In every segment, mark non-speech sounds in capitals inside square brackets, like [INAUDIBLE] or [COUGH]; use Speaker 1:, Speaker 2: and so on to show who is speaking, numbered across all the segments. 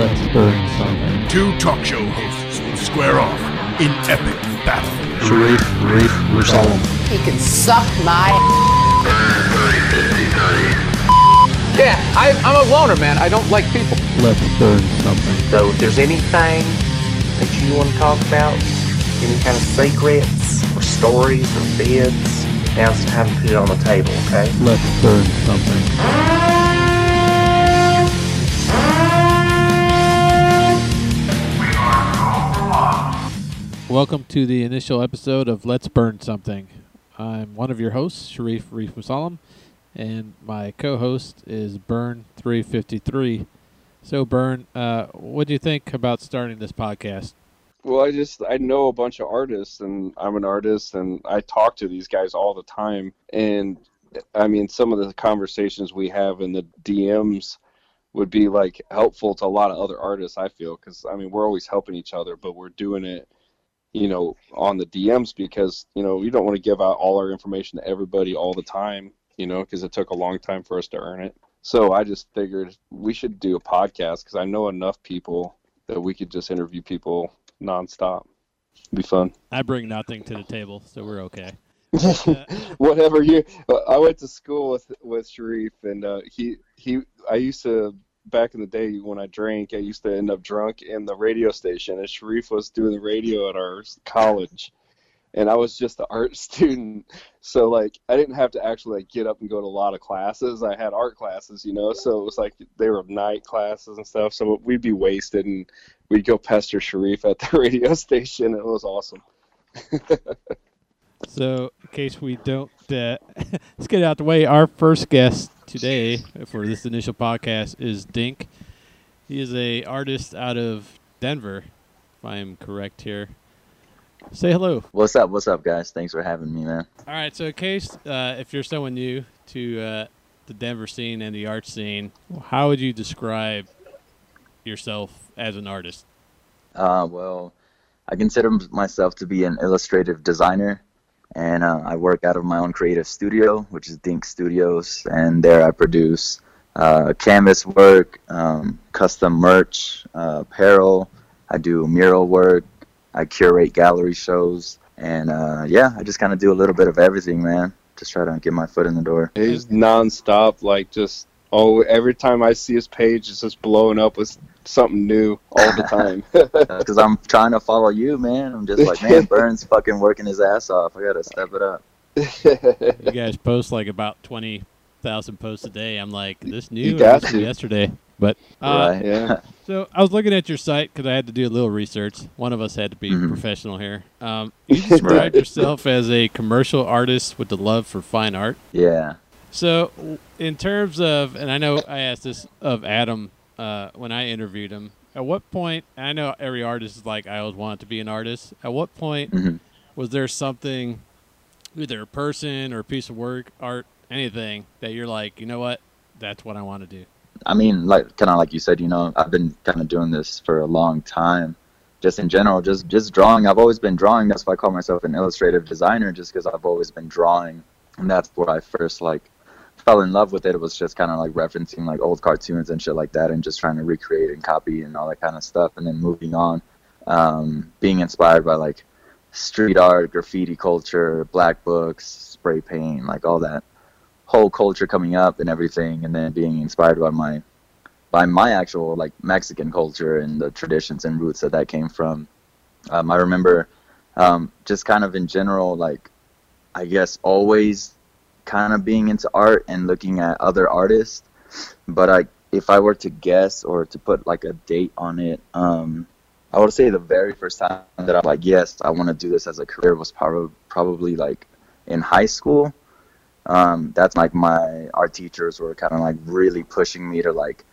Speaker 1: Let's burn something.
Speaker 2: Two talk show hosts will square off in epic battle.
Speaker 1: Sharif, Reef, Musalam.
Speaker 3: He can suck my.
Speaker 4: Yeah, I, I'm a loner, man. I don't like people.
Speaker 1: Let's burn something.
Speaker 5: So if there's anything that you want to talk about, any kind of secrets or stories or bids, now's the time to put it on the table, okay?
Speaker 1: Let's burn something.
Speaker 6: Welcome to the initial episode of Let's Burn Something. I'm one of your hosts, Sharif Reef Musalam, and my co-host is Burn353. So, Burn, uh, what do you think about starting this podcast?
Speaker 7: Well, I just I know a bunch of artists, and I'm an artist, and I talk to these guys all the time. And I mean, some of the conversations we have in the DMs would be like helpful to a lot of other artists. I feel because I mean we're always helping each other, but we're doing it, you know, on the DMs because you know we don't want to give out all our information to everybody all the time, you know, because it took a long time for us to earn it. So I just figured we should do a podcast because I know enough people that we could just interview people nonstop. It'd be fun.
Speaker 6: I bring nothing to the table, so we're okay. [LAUGHS] [LAUGHS]
Speaker 7: Whatever you. I went to school with with Sharif, and uh, he he. I used to back in the day when I drank, I used to end up drunk in the radio station, and Sharif was doing the radio at our college, and I was just an [LAUGHS] art student, so like I didn't have to actually like get up and go to a lot of classes. I had art classes, you know, so it was like they were night classes and stuff. So we'd be wasted, and we'd go pester Sharif at the [LAUGHS] radio station. It was awesome. [LAUGHS]
Speaker 6: So, in case we don't, uh, let's get out the way. Our first guest today for this initial podcast is Dink. He is a artist out of Denver, if I am correct here. Say hello.
Speaker 8: What's up? What's up, guys? Thanks for having me, man.
Speaker 6: All right. So, in case uh, if you're someone new to uh, the Denver scene and the art scene, how would you describe yourself as an artist?
Speaker 8: Uh, well, I consider myself to be an illustrative designer, and uh, I work out of my own creative studio, which is Dink Studios, and there I produce uh, canvas work, um, custom merch, uh, apparel. I do mural work. I curate gallery shows, and uh, yeah, I just kind of do a little bit of everything, man. Just try to get my foot in the door.
Speaker 7: He's nonstop, like just oh, every time I see his page, it's just blowing up with something new all the time. [LAUGHS]
Speaker 8: Because I'm trying to follow you, man. I'm just like, man, Burns fucking working his ass off. I gotta step it up. [LAUGHS]
Speaker 6: You guys post like about twenty thousand posts a day. I'm like, this new
Speaker 7: You
Speaker 6: or this yesterday. But uh,
Speaker 8: right?
Speaker 7: yeah. [LAUGHS]
Speaker 6: So I was looking at your site because I had to do a little research. One of us had to be
Speaker 8: Mhm.
Speaker 6: professional here. Um, you described yourself as a commercial artist with the love for fine art.
Speaker 8: yeah.
Speaker 6: So, in terms of, and I know I asked this of Adam uh, when I interviewed him. At what point? I know every artist is like, I always wanted to be an artist. At what point
Speaker 8: Mhm.
Speaker 6: was there something, either a person or a piece of work, art, anything that you're like, you know what, that's what I want to do.
Speaker 8: I mean, like kind of like you said, you know, I've been kind of doing this for a long time. Just in general, just just drawing. I've always been drawing. That's why I call myself an illustrative designer, just because I've always been drawing, and that's where I first like fell in love with it. It was just kind of like referencing like old cartoons and shit like that, and just trying to recreate and copy and all that kind of stuff. And then moving on, um, being inspired by like street art, graffiti culture, black books, spray paint, like all that whole culture coming up and everything, and then being inspired by my by my actual like Mexican culture and the traditions and roots that that came from. Um, I remember um, just kind of in general, like I guess always kind of being into art and looking at other artists. But I, if I were to guess or to put like a date on it, um, I would say the very first time that I'm like, yes, I want to do this as a career was probably probably like in high school. Um, that's like my art teachers were kind of like really pushing me to like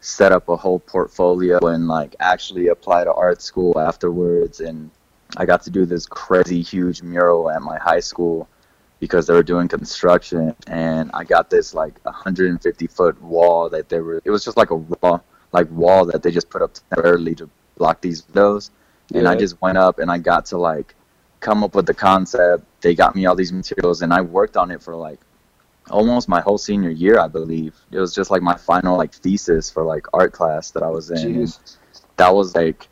Speaker 8: set up a whole portfolio and like actually apply to art school afterwards and I got to do this crazy huge mural at my high school because they were doing construction and I got this like 150 foot wall that they were it was just like a raw like wall that they just put up temporarily to block these windows. And I just went up and I got to like come up with the concept. They got me all these materials and I worked on it for like almost my whole senior year, I believe. It was just like my final like thesis for like art class that I was in. That was like,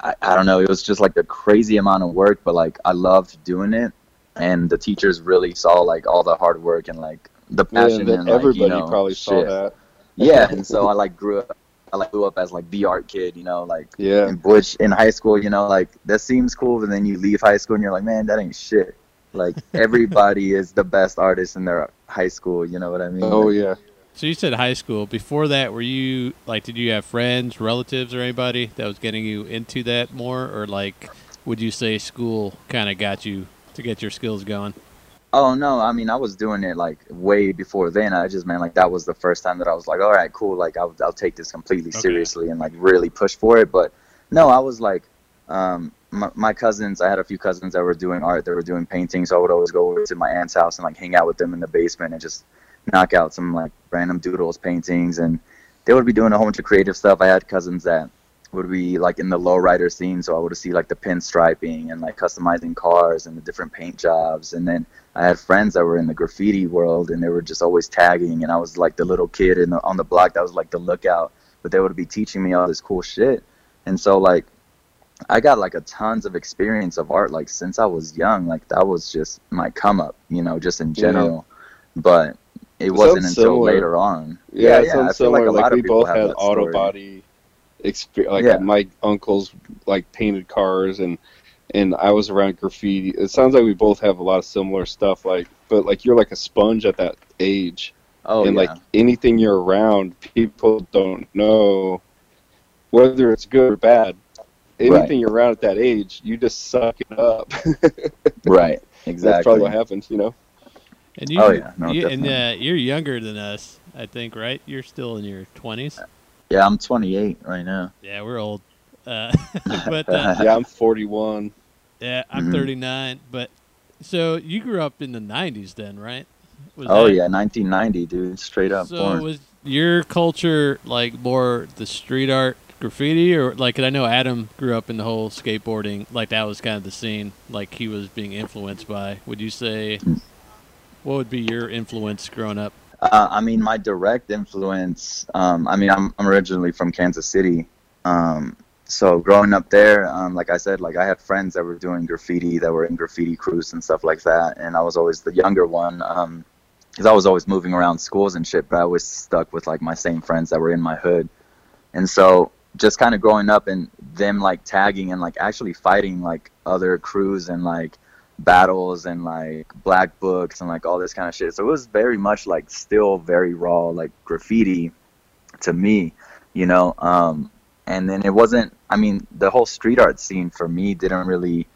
Speaker 8: I, I don't know, it was just like a crazy amount of work, but like I loved doing it, and the teachers really saw like all the hard work and like the passion
Speaker 7: that
Speaker 8: and like,
Speaker 7: everybody
Speaker 8: you know,
Speaker 7: probably saw that.
Speaker 8: Yeah, [LAUGHS] and so I like grew up. I like grew up as like the art kid, you know, like
Speaker 7: Yeah.
Speaker 8: in which in high school, you know, like that seems cool, but then you leave high school and you're like, man, that ain't shit. Like [LAUGHS] everybody is the best artist in their high school. You know what I mean?
Speaker 7: Oh
Speaker 8: Like,
Speaker 7: yeah.
Speaker 6: So you said high school. Before that, were you like, did you have friends, relatives, or anybody that was getting you into that more, or like, would you say school kind of got you to get your skills going?
Speaker 8: Oh no, I mean I was doing it like way before then. I just meant like that was the first time that I was like, all right, cool. Like I'll I'll take this completely
Speaker 6: Okay.
Speaker 8: seriously and like really push for it. But no, I was like, um, my, my cousins. I had a few cousins that were doing art. They were doing painting, so I would always go over to my aunt's house and like hang out with them in the basement and just knock out some like random doodles, paintings, and they would be doing a whole bunch of creative stuff. I had cousins that would be like in the lowrider scene, so I would see like the pinstriping and like customizing cars and the different paint jobs. And then I had friends that were in the graffiti world, and they were just always tagging, and I was like the little kid in the, on the block that was like the lookout, but they would be teaching me all this cool shit. And so like I got like a tons of experience of art like since I was young. Like that was just my come up, you know, just in
Speaker 7: Yeah.
Speaker 8: general. But it
Speaker 7: It
Speaker 8: wasn't until
Speaker 7: similar.
Speaker 8: later on.
Speaker 7: Yeah,
Speaker 8: yeah.
Speaker 7: sounds
Speaker 8: I feel like a
Speaker 7: Like,
Speaker 8: lot of
Speaker 7: we
Speaker 8: people
Speaker 7: both
Speaker 8: have
Speaker 7: had
Speaker 8: that
Speaker 7: auto
Speaker 8: story.
Speaker 7: body experience. Like
Speaker 8: Yeah.
Speaker 7: my uncles like painted cars and and I was around graffiti. It sounds like we both have a lot of similar stuff. Like, but like you're like a sponge at that age,
Speaker 8: Oh
Speaker 7: and
Speaker 8: yeah.
Speaker 7: like anything you're around, people don't know whether it's good or bad. Anything
Speaker 8: Right.
Speaker 7: you're around at that age, you just suck it up. [LAUGHS]
Speaker 8: right. Exactly.
Speaker 7: That's
Speaker 8: Exactly.
Speaker 7: probably what happened. You know.
Speaker 6: And you,
Speaker 8: Oh, yeah. No,
Speaker 6: you and uh, you're younger than us, I think, right? You're still in your twenties.
Speaker 8: Yeah, I'm 28 right now.
Speaker 6: Yeah, we're old. Uh, [LAUGHS] but uh, [LAUGHS]
Speaker 7: Yeah, I'm 41.
Speaker 6: yeah, I'm
Speaker 8: Mhm.
Speaker 6: 39. But so you grew up in the 90s, then, right? Was
Speaker 8: Oh
Speaker 6: that-
Speaker 8: yeah, 1990, dude. Straight up
Speaker 6: So
Speaker 8: born.
Speaker 6: was your culture like more the street art graffiti, or like? 'cause I know Adam grew up in the whole skateboarding. Like that was kind of the scene. Like he was being influenced by. Would you say?
Speaker 8: Mm.
Speaker 6: What would be your influence growing up?
Speaker 8: Uh, I mean, my direct influence. Um, I mean, I'm I'm originally from Kansas City. Um, so growing up there, um, like I said, like I had friends that were doing graffiti, that were in graffiti crews and stuff like that, and I was always the younger one. Um, because I was always moving around schools and shit, but I was stuck with like my same friends that were in my hood, and so just kind of growing up and them like tagging and like actually fighting like other crews and like battles and like black books and like all this kind of shit. So it was very much like still very raw like graffiti to me, you know. Um, and then it wasn't. I mean, the whole street art scene for me didn't really.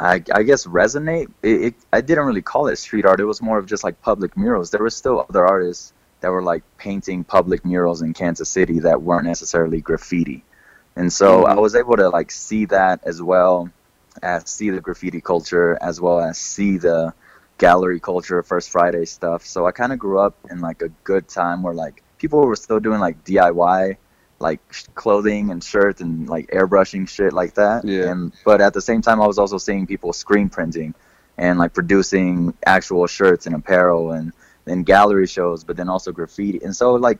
Speaker 8: I, I guess resonate. It, it I didn't really call it street art. It was more of just like public murals. There were still other artists that were like painting public murals in Kansas City that weren't necessarily graffiti. And so I was able to like see that as well as see the graffiti culture as well as see the gallery culture, First Friday stuff. So I kind of grew up in like a good time where like people were still doing like DIY, like clothing and shirts and like airbrushing shit like that.
Speaker 7: Yeah.
Speaker 8: And but at the same time, I was also seeing people screen printing and like producing actual shirts and apparel and then gallery shows, but then also graffiti. And so like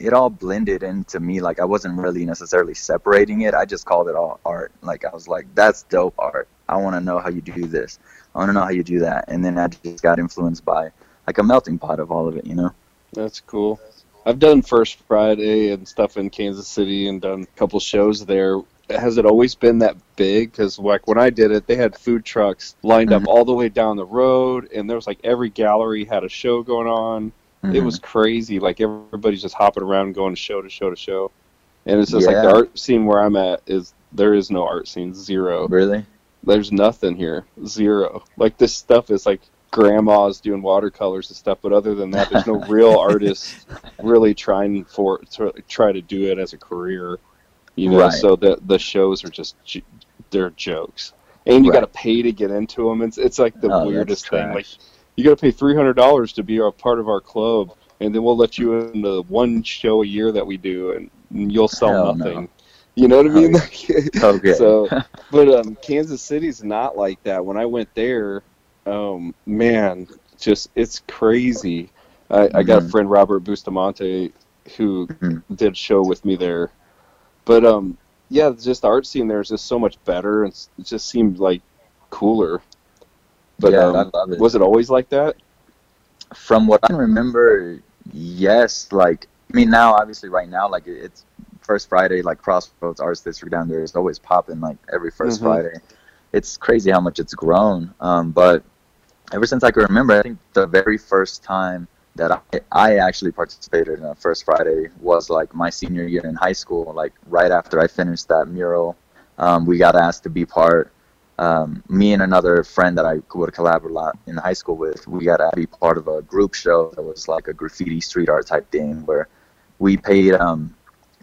Speaker 8: it all blended into me. Like I wasn't really necessarily separating it. I just called it all art. Like I was like, that's dope art. I want to know how you do this. I want to know how you do that. And then I just got influenced by like a melting pot of all of it, you know?
Speaker 7: That's cool. I've done First Friday and stuff in Kansas City and done a couple shows there. Has it always been that big? Because like when I did it, they had food trucks lined up
Speaker 8: Mhm.
Speaker 7: all the way down the road, and there was like every gallery had a show going on. It
Speaker 8: Mhm.
Speaker 7: was crazy. Like everybody's just hopping around, going show to show to show, and it's just like the art scene where I'm at is there is no art scene, zero.
Speaker 8: really.
Speaker 7: There's nothing here, zero. Like this stuff is like grandmas doing watercolors and stuff, but other than that, there's no [LAUGHS] real artists really trying for to try to do it as a career. You know,
Speaker 8: Right.
Speaker 7: so the the shows are just j- they're jokes, and you
Speaker 8: Right.
Speaker 7: got to pay to get into them. It's it's like the
Speaker 8: Oh,
Speaker 7: weirdest thing. Like. You got to pay three hundred dollars to be a part of our club, and then we'll let you in the one show a year that we do, and you'll sell
Speaker 8: Hell no.
Speaker 7: nothing. You know what I
Speaker 8: Oh,
Speaker 7: mean?
Speaker 8: yeah. [LAUGHS] Okay.
Speaker 7: So, [LAUGHS] but um, Kansas City's not like that. When I went there, um, man, just it's crazy. I, I got a
Speaker 8: Mhm.
Speaker 7: friend Robert Bustamante who
Speaker 8: Mhm.
Speaker 7: did a show with me there, but um yeah, just the art scene there is just so much better and it just seemed like cooler. But
Speaker 8: yeah,
Speaker 7: um,
Speaker 8: I love it.
Speaker 7: was it always like that?
Speaker 8: From what I can remember, yes. Like, I mean, now obviously, right now, like it's First Friday, like Crossroads Arts District down there is always popping, like every 1st
Speaker 7: Mhm.
Speaker 8: Friday. It's crazy how much it's grown. Um, but ever since I can remember, I think the very first time that I, I actually participated in a First Friday was like my senior year in high school. Like right after I finished that mural, um, we got asked to be part um, me and another friend that I would collaborate a lot in high school with, we got to be part of a group show that was like a graffiti street art type thing where we paid um,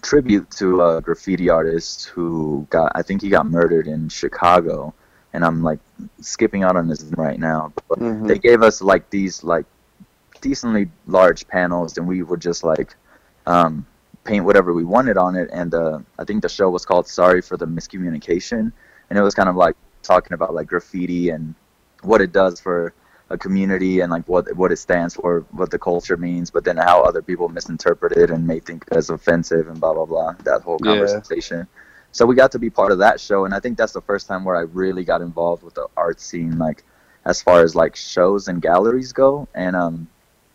Speaker 8: tribute to a graffiti artist who got, I think he got murdered in Chicago. And I'm like skipping out on this right now, but
Speaker 7: Mhm.
Speaker 8: they gave us like these like decently large panels, and we would just like um, paint whatever we wanted on it. And uh, I think the show was called "Sorry for the Miscommunication," and it was kind of like talking about like graffiti and what it does for a community and like what what it stands for, what the culture means, but then how other people misinterpret it and may think as offensive and blah blah blah. That whole
Speaker 7: Yeah.
Speaker 8: conversation. So we got to be part of that show, and I think that's the first time where I really got involved with the art scene, like as far as like shows and galleries go. And um,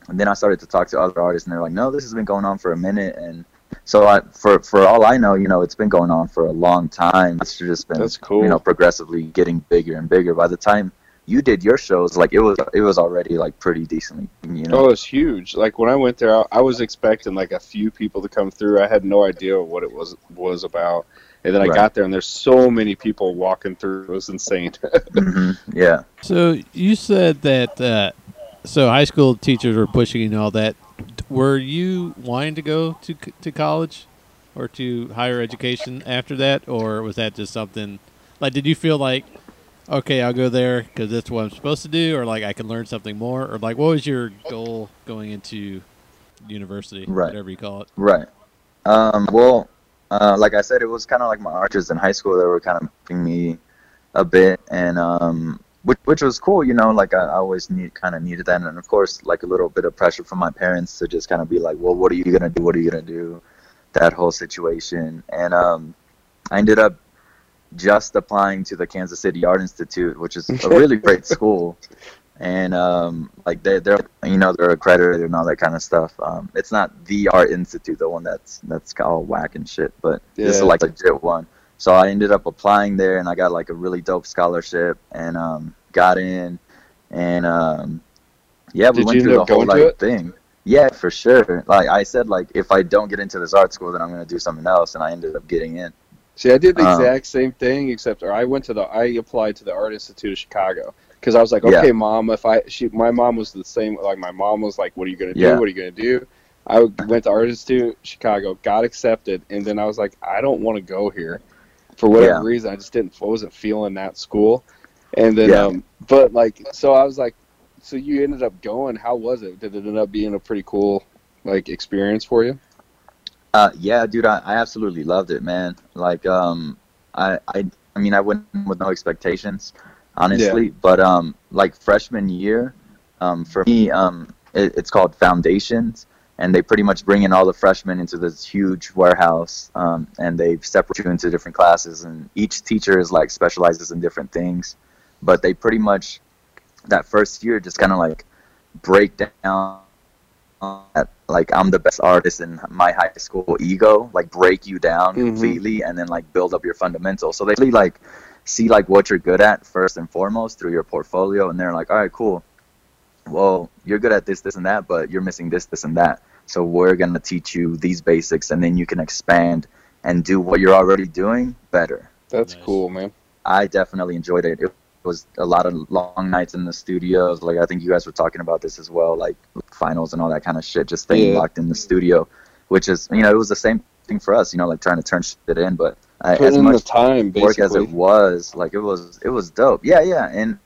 Speaker 8: and then I started to talk to other artists, and they're like, "No, this has been going on for a minute." And so, I, for for all I know, you know, it's been going on for a long time. It's just been,
Speaker 7: That's cool.
Speaker 8: you know, progressively getting bigger and bigger. By the time you did your shows, like it was, it was already like pretty decently, you know.
Speaker 7: Oh, it's huge. Like when I went there, I, I was expecting like a few people to come through. I had no idea what it was was about, and then I
Speaker 8: Right.
Speaker 7: got there, and there's so many people walking through. It was insane. [LAUGHS]
Speaker 8: hmm Yeah.
Speaker 6: So you said that uh, so high school teachers were pushing and all that. Were you wanting to go to to college or to higher education after that, or was that just something like? Did you feel like, okay, I'll go there because that's what I'm supposed to do, or like I can learn something more, or like what was your goal going into university,
Speaker 8: Right.
Speaker 6: whatever you call it?
Speaker 8: Right. Um, well, uh, like I said, it was kind of like my archers in high school that were kind of pushing me a bit, and um, which which was cool, you know. Like I, I always need kind of needed that, and of course, like a little bit of pressure from my parents to just kind of be like, well, what are you gonna do? What are you gonna do? That whole situation, and um, I ended up just applying to the Kansas City Art Institute, which is a really [LAUGHS] great school and um, like they, they're you know they're accredited and all that kind of stuff. Um, it's not the art institute, the one that's that's all whack and shit, but this is like a legit one. So I ended up applying there, and I got like a really dope scholarship, and um, got in, and um, yeah, we
Speaker 7: Did
Speaker 8: went through the whole like thing. Yeah, for sure. Like I said, like if I don't get into this art school, then I'm gonna do something else, and I ended up getting in.
Speaker 7: See, I did the
Speaker 8: Um,
Speaker 7: exact same thing, except or I went to the I applied to the Art Institute of Chicago because I was like,
Speaker 8: Yeah.
Speaker 7: okay, mom, if I she my mom was the same. Like my mom was like, what are you gonna do?
Speaker 8: Yeah.
Speaker 7: What are you gonna do? I went to Art Institute Chicago, got accepted, and then I was like, I don't want to go here for whatever
Speaker 8: Yeah.
Speaker 7: reason. I just didn't I wasn't feeling that school, and then
Speaker 8: Yeah.
Speaker 7: um, but like so I was like, so you ended up going. How was it? Did it end up being a pretty cool like experience for you?
Speaker 8: Uh, yeah, dude, I, I absolutely loved it, man. Like, um, I, I, I mean, I went with no expectations, honestly. Yeah. But um, like freshman year, um, for me, um, it, it's called Foundations, and they pretty much bring in all the freshmen into this huge warehouse, um, and they separate you into different classes, and each teacher is like specializes in different things, but they pretty much that first year just kind of like break down that like I'm the best artist in my high school ego, like break you down
Speaker 7: Mhm.
Speaker 8: completely and then like build up your fundamentals. So they really like see like what you're good at first and foremost through your portfolio and they're like, All right, cool. Well, you're good at this, this and that, but you're missing this, this and that. So we're gonna teach you these basics and then you can expand and do what you're already doing better.
Speaker 7: That's
Speaker 6: Nice.
Speaker 7: cool, man.
Speaker 8: I definitely enjoyed it. It was a lot of long nights in the studios. Like I think you guys were talking about this as well, like finals and all that kind of shit. Just staying
Speaker 7: Yeah.
Speaker 8: locked in the studio, which is you know it was the same thing for us. You know, like trying to turn shit in, but uh,
Speaker 7: I,
Speaker 8: as
Speaker 7: in the
Speaker 8: much
Speaker 7: time,
Speaker 8: work as it was, like it was it was dope. Yeah, yeah, and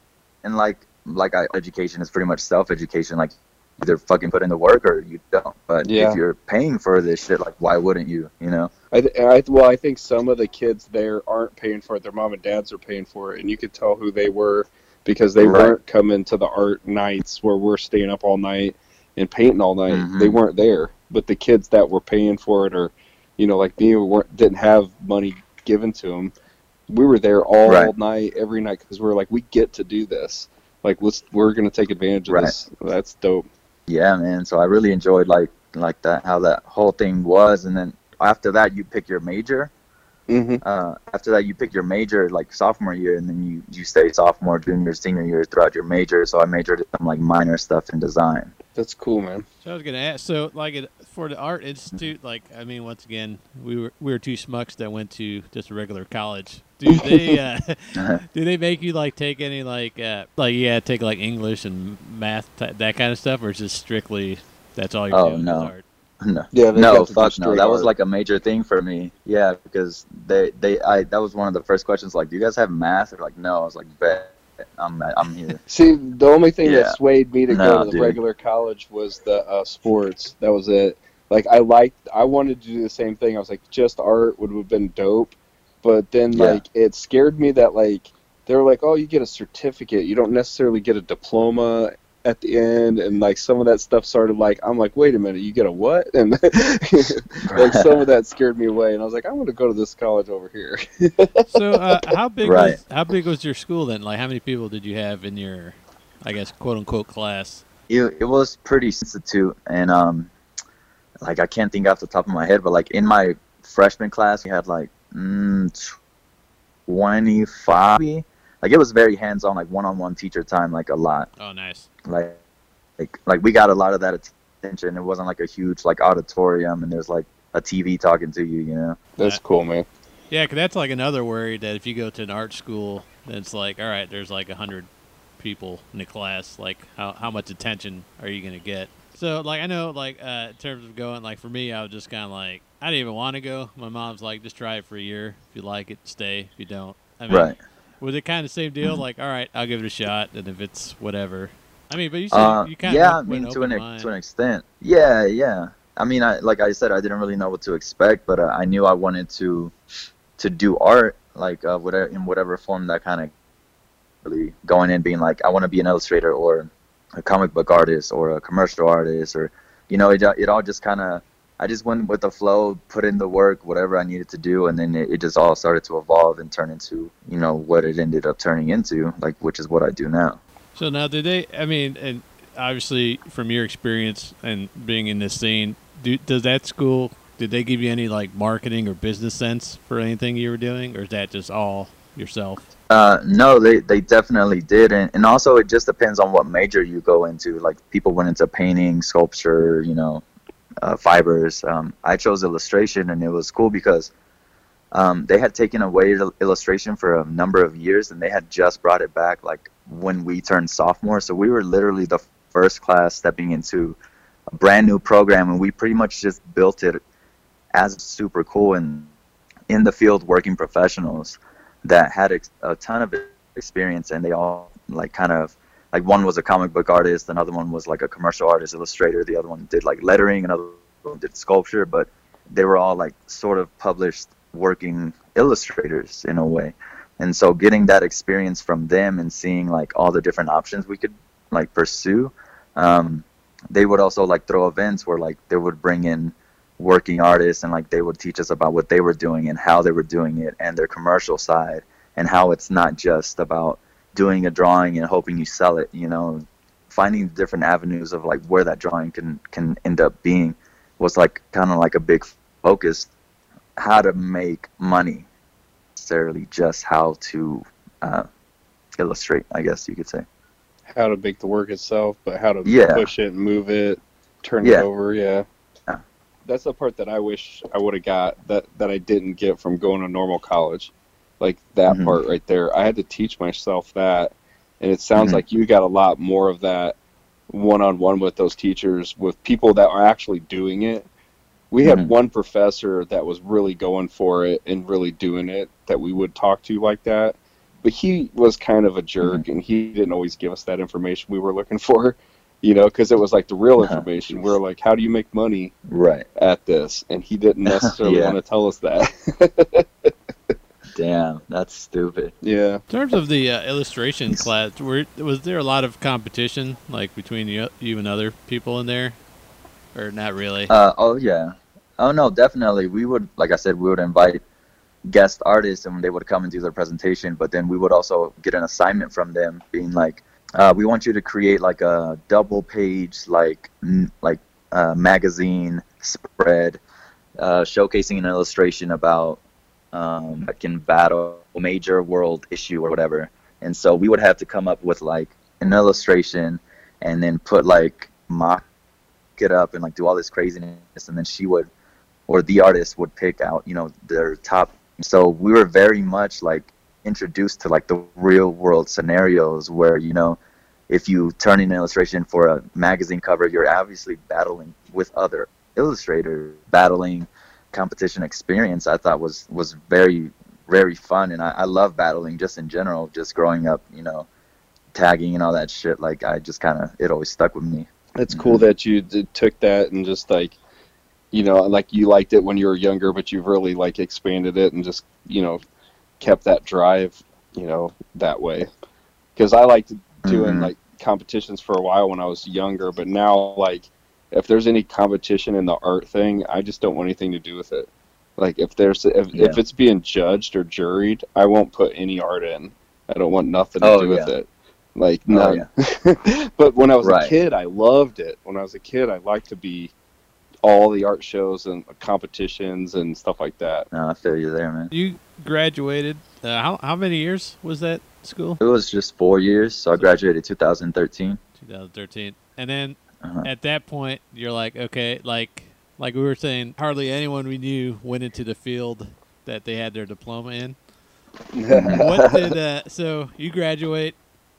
Speaker 8: and like like I, education is pretty much self education. Like either fucking put in the work or you don't. But
Speaker 7: Yeah.
Speaker 8: if you're paying for this shit, like why wouldn't you? You know?
Speaker 7: I, th- I well, I think some of the kids there aren't paying for it. Their mom and dads are paying for it, and you could tell who they were because they
Speaker 8: Right.
Speaker 7: weren't coming to the art nights where we're staying up all night and painting all night.
Speaker 8: Mhm.
Speaker 7: They weren't there. But the kids that were paying for it, or you know, like me, weren't didn't have money given to them, we were there all
Speaker 8: Right.
Speaker 7: night, every night, because we are like, we get to do this. Like, let's we're gonna take advantage of
Speaker 8: Right.
Speaker 7: this. That's dope.
Speaker 8: Yeah, man. So I really enjoyed like like that how that whole thing was, and then after that you pick your major.
Speaker 7: hmm
Speaker 8: Uh, after that you pick your major like sophomore year, and then you you stay sophomore, junior, senior year throughout your major. So I majored in some like minor stuff in design.
Speaker 7: That's cool, man.
Speaker 6: So I was gonna ask. So, like, it, for the art institute, like, I mean, once again, we were we were two schmucks that went to just a regular college. Do they [LAUGHS] uh, [LAUGHS] do they make you like take any like uh, like yeah take like English and math ty- that kind of stuff, or is it strictly that's all you're
Speaker 8: Oh,
Speaker 6: doing? is
Speaker 8: no. no.
Speaker 7: Yeah,
Speaker 8: no,
Speaker 7: got to do
Speaker 8: fuck no.
Speaker 7: straight
Speaker 8: That was like a major thing for me. Yeah, because they they I that was one of the first questions. Like, do you guys have math? They're like, no. I was like, bet. I'm I'm here. [LAUGHS]
Speaker 7: See, the only thing
Speaker 8: Yeah.
Speaker 7: that swayed me to
Speaker 8: No,
Speaker 7: go to the
Speaker 8: dude.
Speaker 7: regular college was the uh, sports. That was it. Like I liked, I wanted to do the same thing. I was like, just art would have been dope, but then
Speaker 8: Yeah.
Speaker 7: like it scared me that like they were like, oh, you get a certificate. You don't necessarily get a diploma at the end, and like some of that stuff started like I'm like, wait a minute, you get a what? And [LAUGHS] like some of that [LAUGHS] scared me away, and I was like, I'm going to go to this college over here.
Speaker 6: So, uh, how big
Speaker 8: Right.
Speaker 6: was how big was your school then? Like, how many people did you have in your, I guess, quote unquote class?
Speaker 8: it, it was pretty institute and um like i can't think off the top of my head but like in my freshman class we had like mm, 25 like it was very hands-on like one-on-one teacher time like a lot
Speaker 6: Oh, nice.
Speaker 8: like like like we got a lot of that attention it wasn't like a huge like auditorium and there's like a tv talking to you you know
Speaker 7: That's cool, man.
Speaker 6: Yeah, because that's like another worry that if you go to an art school, then it's like, all right, there's like a hundred people in the class. Like, how how much attention are you gonna get? So, like, I know, like, uh, in terms of going, like, for me, I was just kind of like, I didn't even want to go. My mom's like, just try it for a year. If you like it, stay. If you don't, I mean,
Speaker 8: right
Speaker 6: was it kind of the same deal? Like, all right, I'll give it a shot, and if it's whatever, I mean, but you said
Speaker 8: Uh,
Speaker 6: you kind
Speaker 8: yeah, I mean to an
Speaker 6: mind.
Speaker 8: to an extent. Yeah, yeah. I mean, I like I said, I didn't really know what to expect, but uh, I knew I wanted to to do art, like uh, whatever in whatever form that kind of really going in, being like, I want to be an illustrator or a comic book artist or a commercial artist, or you know, it it all just kind of. I just went with the flow, put in the work, whatever I needed to do, and then it, it just all started to evolve and turn into, you know, what it ended up turning into, like which is what I do now.
Speaker 6: So now, did they? I mean, and obviously from your experience and being in this scene, do, does that school? Did they give you any like marketing or business sense for anything you were doing, or is that just all yourself?
Speaker 8: Uh, no, they, they definitely did, and, and also it just depends on what major you go into. Like people went into painting, sculpture, you know, uh, fibers. Um, I chose illustration, and it was cool because um, they had taken away illustration for a number of years, and they had just brought it back like when we turned sophomore. So we were literally the first class stepping into a brand new program, and we pretty much just built it as super cool and in the field working professionals that had a ton of experience and they all like kind of like one was a comic book artist another one was like a commercial artist illustrator the other one did like lettering another one did sculpture but they were all like sort of published working illustrators in a way. And so getting that experience from them and seeing like all the different options we could like pursue um, they would also like throw events where like they would bring in working artists and like they would teach us about what they were doing and how they were doing it and their commercial side and how it's not just about doing a drawing and hoping you sell it you know finding different avenues of like where that drawing can can end up being was like kind of like a big focus how to make money necessarily just how to uh, illustrate i guess you could say
Speaker 7: how to make the work itself, but how to
Speaker 8: Yeah.
Speaker 7: push it and move it, turn
Speaker 8: Yeah.
Speaker 7: it over. Yeah.
Speaker 8: Yeah.
Speaker 7: That's the part that I wish I would have got that that I didn't get from going to normal college. Like that
Speaker 8: Mhm.
Speaker 7: part right there. I had to teach myself that. And it sounds
Speaker 8: Mhm.
Speaker 7: like you got a lot more of that one on one with those teachers, with people that are actually doing it. We had
Speaker 8: Mhm.
Speaker 7: one professor that was really going for it and really doing it that we would talk to like that but he was kind of a jerk and he didn't always give us that information we were looking for [LAUGHS] you know because it was like the real
Speaker 8: Uh-huh.
Speaker 7: information we are like how do you make money
Speaker 8: right
Speaker 7: at this and he didn't [LAUGHS] necessarily
Speaker 8: Yeah.
Speaker 7: want to tell us that [LAUGHS]
Speaker 8: damn Damn, that's stupid.
Speaker 7: Yeah.
Speaker 6: In terms of the uh, illustration class, were, was there a lot of competition, like between you, you and other people in there, or not really?
Speaker 8: Uh, oh yeah. Oh no, definitely. We would, like I said, we would invite guest artists and they would come and do their presentation. But then we would also get an assignment from them, being like, uh, "We want you to create like a double page, like n- like uh, magazine spread, uh, showcasing an illustration about um, that can battle a major world issue or whatever." And so we would have to come up with like an illustration and then put like mock it up and like do all this craziness and then she would or the artist would pick out you know their top so we were very much like introduced to like the real world scenarios where you know if you turn in an illustration for a magazine cover you're obviously battling with other illustrators battling competition experience i thought was was very very fun and I, I love battling just in general just growing up you know tagging and all that shit like i just kind of it always stuck with me
Speaker 7: It's cool that you d- took that and just like, you know, like you liked it when you were younger, but you've really like expanded it and just, you know, kept that drive, you know, that way. Because I liked doing
Speaker 8: Mhm.
Speaker 7: like competitions for a while when I was younger, but now like if there's any competition in the art thing, I just don't want anything to do with it. Like if there's if,
Speaker 8: Yeah.
Speaker 7: if it's being judged or juried, I won't put any art in. I don't want nothing to
Speaker 8: Oh,
Speaker 7: do with it. Like
Speaker 8: Oh,
Speaker 7: none. [LAUGHS] but when I was
Speaker 8: Right.
Speaker 7: a kid, I loved it. When I was a kid, I liked to be all the art shows and competitions and stuff like that.
Speaker 8: no i feel you there man
Speaker 6: you graduated. Uh, how how many years was that school?
Speaker 8: It was just four years, so I graduated 2013.
Speaker 6: 2013. And then
Speaker 8: Uh-huh.
Speaker 6: at that point, you're like, okay, like like we were saying, hardly anyone we knew went into the field that they had their diploma in. [LAUGHS] what did uh, so you graduate?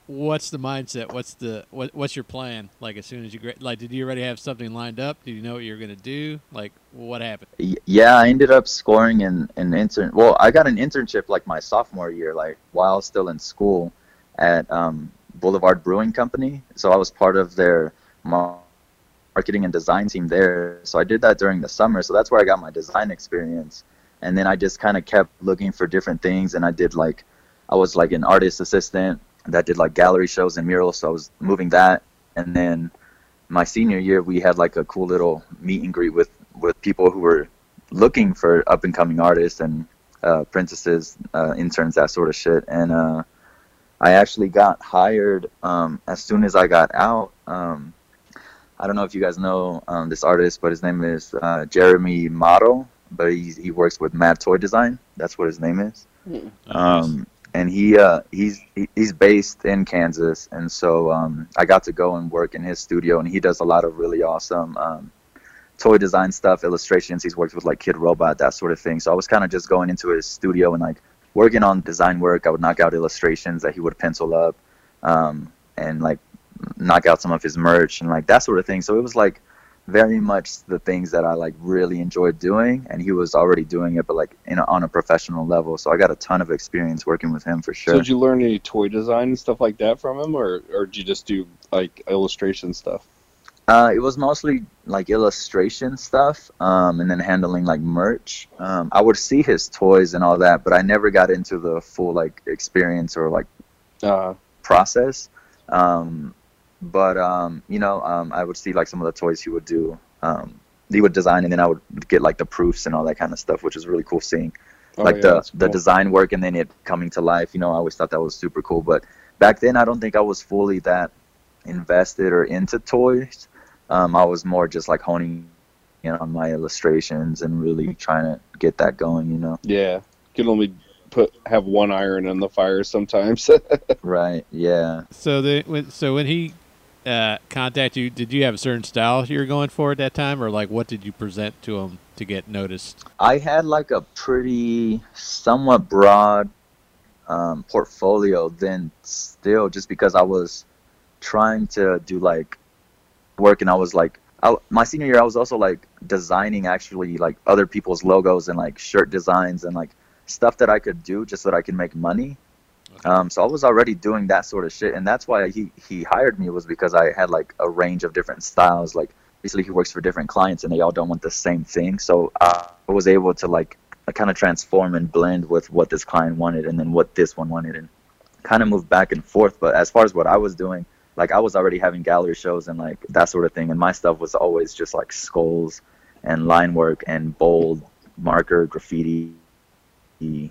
Speaker 6: What's the mindset? What's the what? What's your plan? Like as soon as you gra- like, did you already have something lined up? Did you know what you were gonna do? Like what happened?
Speaker 8: Yeah, I ended up scoring in an intern. Well, I got an internship like my sophomore year, like while still in school, at um, Boulevard Brewing Company. So I was part of their marketing and design team there. So I did that during the summer. So that's where I got my design experience. And then I just kind of kept looking for different things. And I did like, I was like an artist assistant that did like gallery shows and murals. So I was moving that. And then my senior year, we had like a cool little meet and greet with with people who were looking for up and coming artists and uh, apprentices, uh, interns, that sort of shit. And uh, I actually got hired um, as soon as I got out. Um, I don't know if you guys know um, this artist, but his name is uh, Jeremy Madl, but he he works with Mad Toy Design. That's what his name is. Um, and he uh, he's he, he's based in Kansas, and so um, I got to go and work in his studio, and he does a lot of really awesome um, toy design stuff, illustrations. He's worked with like Kidrobot, that sort of thing. So I was kind of just going into his studio and like working on design work. I would knock out illustrations that he would pencil up, um, and like knock out some of his merch and like that sort of thing. So it was like very much the things that I like really enjoyed doing, and he was already doing it, but like in a, on a professional level. So I got a ton of experience working with him for sure.
Speaker 7: So did you learn any toy design and stuff like that from him, or or did you just do like illustration stuff?
Speaker 8: Uh, it was mostly like illustration stuff, um, and then handling like merch. Um, I would see his toys and all that, but I never got into the full like experience or like
Speaker 7: Uh,
Speaker 8: process. Um, but um, you know, um, I would see like some of the toys he would do. Um, he would design, and then I would get like the proofs and all that kind of stuff, which was really cool seeing
Speaker 7: oh,
Speaker 8: like
Speaker 7: yeah,
Speaker 8: the
Speaker 7: that's
Speaker 8: the design work and then it coming to life. You know, I always thought that was super cool. But back then, I don't think I was fully that invested or into toys. Um, I was more just like honing in on my illustrations and really trying to get that going. You know,
Speaker 7: Yeah, you can only put have one iron in the fire sometimes. [LAUGHS]
Speaker 8: right? Yeah.
Speaker 6: So the when so when he uh, contacted you, did you have a certain style you were going for at that time, or like what did you present to them to get noticed?
Speaker 8: I had like a pretty somewhat broad um, portfolio then still just because I was trying to do like work and I was like I, my senior year I was also like designing actually like other people's logos and like shirt designs and like stuff that I could do just so that I can make money. Um, so I was already doing that sort of shit, and that's why he he hired me was because I had like a range of different styles. Like basically, he works for different clients, and they all don't want the same thing. So I was able to like kind of transform and blend with what this client wanted and then what this one wanted and kind of move back and forth. But as far as what I was doing, like I was already having gallery shows and like that sort of thing, and my stuff was always just like skulls and line work and bold marker graffiti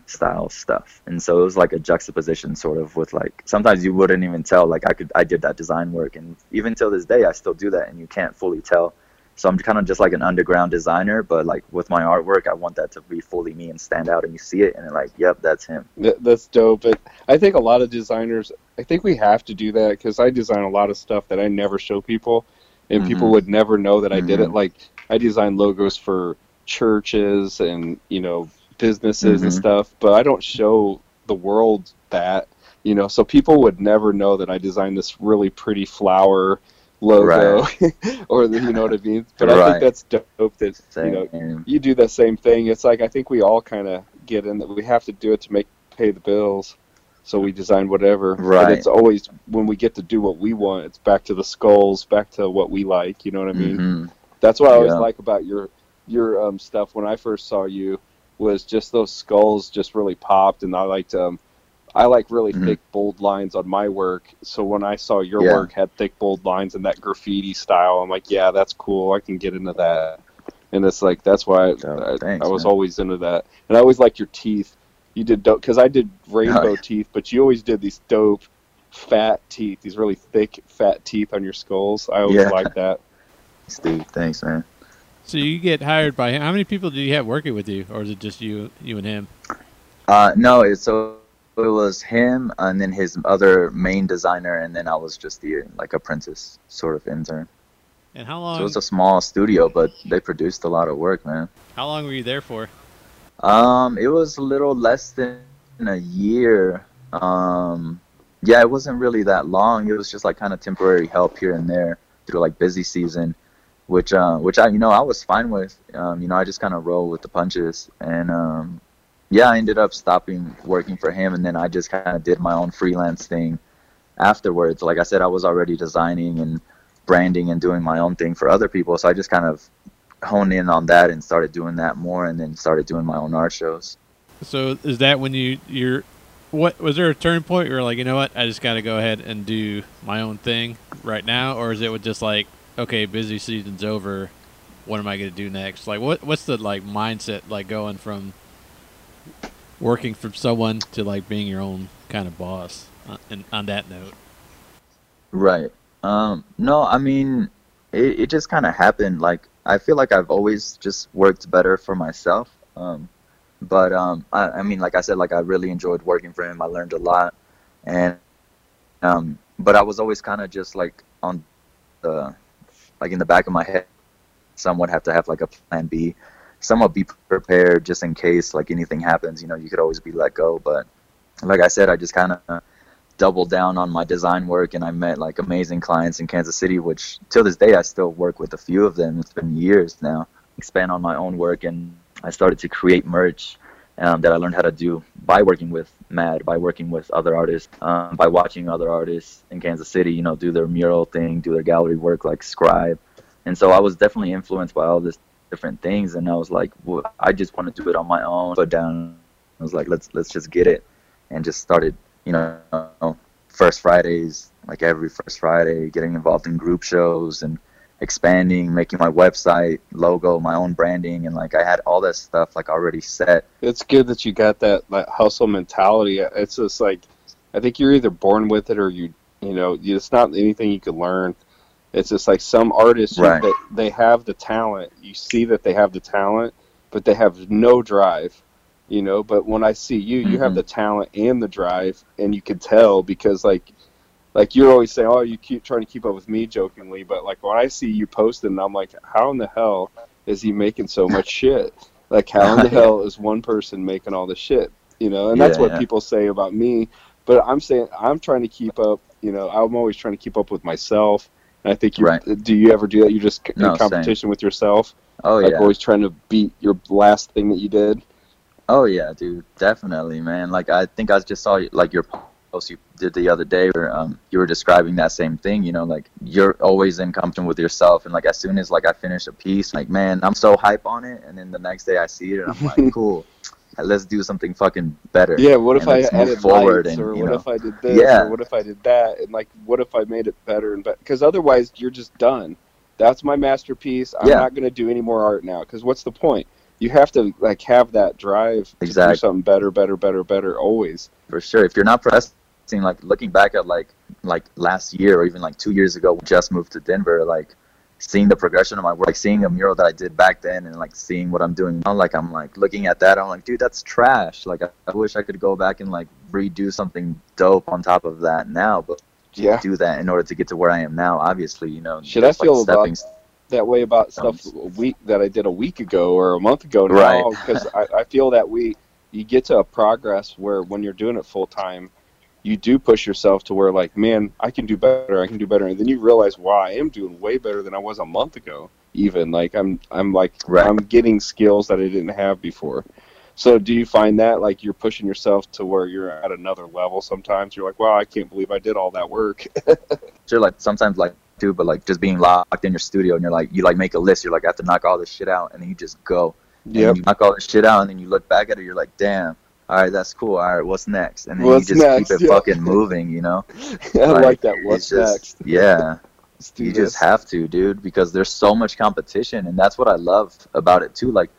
Speaker 8: style stuff. And so it was like a juxtaposition sort of with like sometimes you wouldn't even tell like I could I did that design work and even till this day I still do that and you can't fully tell. So I'm kind of just like an underground designer, but like with my artwork I want that to be fully me and stand out and you see it and like, yep, that's him.
Speaker 7: That, that's dope. But I think a lot of designers, I think we have to do that because I design a lot of stuff that I never show people, and people
Speaker 8: Mhm.
Speaker 7: would never know that I did it.
Speaker 8: Mhm.
Speaker 7: Like I design logos for churches and you know businesses and
Speaker 8: Mhm.
Speaker 7: stuff, but I don't show the world that. You know, so people would never know that I designed this really pretty flower logo, [LAUGHS] or the, you know what I mean. But I think that's dope that you know you do the same thing. It's like I think we all kind of get in that we have to do it to make pay the bills. So we design whatever. But
Speaker 8: Right.
Speaker 7: it's always when we get to do what we want, it's back to the skulls, back to what we like. You know what I mean?
Speaker 8: Mhm.
Speaker 7: That's what I always
Speaker 8: Yeah.
Speaker 7: like about your your um, stuff. When I first saw you, was just those skulls just really popped, and I liked um, I like really
Speaker 8: Mhm.
Speaker 7: thick bold lines on my work. So when I saw your
Speaker 8: Yeah.
Speaker 7: work had thick bold lines and that graffiti style, I'm like, yeah, that's cool. I can get into that. And it's like that's why I,
Speaker 8: Oh,
Speaker 7: I,
Speaker 8: thanks,
Speaker 7: I was
Speaker 8: man.
Speaker 7: always into that. And I always liked your teeth. You did dope because I did rainbow
Speaker 8: Oh, yeah.
Speaker 7: teeth, but you always did these dope fat teeth, these really thick fat teeth on your skulls. I always
Speaker 8: Yeah.
Speaker 7: liked that. [LAUGHS]
Speaker 8: Steve, thanks, man.
Speaker 6: So you get hired by him. How many people do you have working with you, or is it just you, you and him?
Speaker 8: Uh, no, so it was him and then his other main designer, and then I was just the like apprentice sort of intern.
Speaker 6: And how
Speaker 8: So
Speaker 6: long?
Speaker 8: it was a small studio, but they produced a lot of work, man.
Speaker 6: how long were you there for?
Speaker 8: Um, it was a little less than a year. Um, yeah, it wasn't really that long. It was just like kind of temporary help here and there through like busy season, which uh, which I you know I was fine with. Um, you know, I just kind of roll with the punches, and um, yeah, I ended up stopping working for him, and then I just kind of did my own freelance thing afterwards. Like I said, I was already designing and branding and doing my own thing for other people, so I just kind of honed in on that and started doing that more and then started doing my own art shows.
Speaker 6: So is that when you you're what was there a turning point? You're like, you know what? I just got to go ahead and do my own thing right now, or is it with just like, okay, busy season's over. What am I going to do next? Like, what what's the like mindset like going from working for someone to like being your own kind of boss? Uh, and on that note,
Speaker 8: Right. Um, no, I mean, it, it just kind of happened. Like, I feel like I've always just worked better for myself. Um, but, um, I, I mean, like I said, like I really enjoyed working for him. I learned a lot. And, um, but I was always kind of just like on the, like in the back of my head, some would have to have like a plan B, some would be prepared just in case like anything happens. You know, you could always be let go. But like I said, I just kind of doubled down on my design work and I met like amazing clients in Kansas City, which till this day I still work with a few of them. It's been years now. Expand on my own work and I started to create merch um, that I learned how to do by working with Mad, by working with other artists, um, by watching other artists in Kansas City, you know, do their mural thing, do their gallery work like Scribe. And so I was definitely influenced by all this different things and I was like, well, I just want to do it on my own. Put down I was like, let's let's just get it and just started you know, first Fridays, like every first Friday, getting involved in group shows and expanding, making my website, logo, my own branding, and like I had all that stuff like already set.
Speaker 7: It's good that you got that like hustle mentality. It's just like I think you're either born with it or you you know it's not anything you can learn. It's just like some artists
Speaker 8: Right.
Speaker 7: that they have the talent. You see that they have the talent, but they have no drive. You know, but when I see you, you have
Speaker 8: Mhm.
Speaker 7: the talent and the drive, and you can tell because like like you're always saying, "Oh, you keep trying to keep up with me," jokingly, but like when I see you posting, I'm like, "How in the hell is he making so much [LAUGHS] shit? Like, how in the [LAUGHS] hell is one person making all the shit? You know?" And that's
Speaker 8: Yeah,
Speaker 7: what
Speaker 8: yeah.
Speaker 7: people say about me. But I'm saying I'm trying to keep up. You know, I'm always trying to keep up with myself. And I think you.
Speaker 8: Right.
Speaker 7: Do you ever do that? You're just
Speaker 8: No,
Speaker 7: in
Speaker 8: same.
Speaker 7: competition with yourself,
Speaker 8: Oh
Speaker 7: like
Speaker 8: yeah,
Speaker 7: always trying to beat your last thing that you did.
Speaker 8: oh yeah, dude, definitely, man. Like I think I just saw like your post you did the other day where um, you were describing that same thing. You know, like you're always in competition with yourself, and like as soon as like I finish a piece, like man, I'm so hype on it, and then the next day I see it, and I'm like, [LAUGHS] cool, let's do something fucking better.
Speaker 7: Yeah, what if I added
Speaker 8: forward
Speaker 7: lights,
Speaker 8: and,
Speaker 7: or what
Speaker 8: know,
Speaker 7: if I did this,
Speaker 8: Yeah.
Speaker 7: or what if I did that, and like, what if I made it better and better? Because otherwise, you're just done. That's my masterpiece. I'm
Speaker 8: Yeah.
Speaker 7: not going to do any more art now. Because what's the point? You have to like have that drive to do something better, better, better, better. Always.
Speaker 8: for sure. If you're not progressing, like looking back at like like last year or even like two years ago, just moved to Denver, like seeing the progression of my work, like seeing a mural that I did back then, and like seeing what I'm doing now, like I'm like looking at that, I'm like, dude, that's trash. Like I, I wish I could go back and like redo something dope on top of that now, but
Speaker 7: Yeah.
Speaker 8: do that in order to get to where I am now. Obviously, you know,
Speaker 7: Should I
Speaker 8: like,
Speaker 7: feel about
Speaker 8: stepping
Speaker 7: that way about um,
Speaker 8: stuff
Speaker 7: a week that I did a week ago or a month ago now
Speaker 8: Right. [LAUGHS]
Speaker 7: because I, I feel that we you get to a progress where when you're doing it full time you do push yourself to where like man I can do better I can do better and then you realize wow I am doing way better than I was a month ago even like I'm I'm like
Speaker 8: Right.
Speaker 7: I'm getting skills that I didn't have before so do you find that like you're pushing yourself to where you're at another level sometimes you're like wow I can't believe I did all that work [LAUGHS]
Speaker 8: sure like sometimes like too but like just being locked in your studio and you're like you like make a list. You're like i have to knock all this shit out and then you just go.
Speaker 7: Yep.
Speaker 8: and you knock all this shit out and then you look back at it you're like damn. All right that's cool. All right what's next? And then
Speaker 7: What's
Speaker 8: you just
Speaker 7: next?
Speaker 8: keep it
Speaker 7: Yeah.
Speaker 8: fucking moving you know? [LAUGHS]
Speaker 7: I like that.
Speaker 8: it's
Speaker 7: what's
Speaker 8: just-
Speaker 7: next? [LAUGHS]
Speaker 8: yeah. You
Speaker 7: this.
Speaker 8: just have to dude because there's so much competition and that's what i love about it too like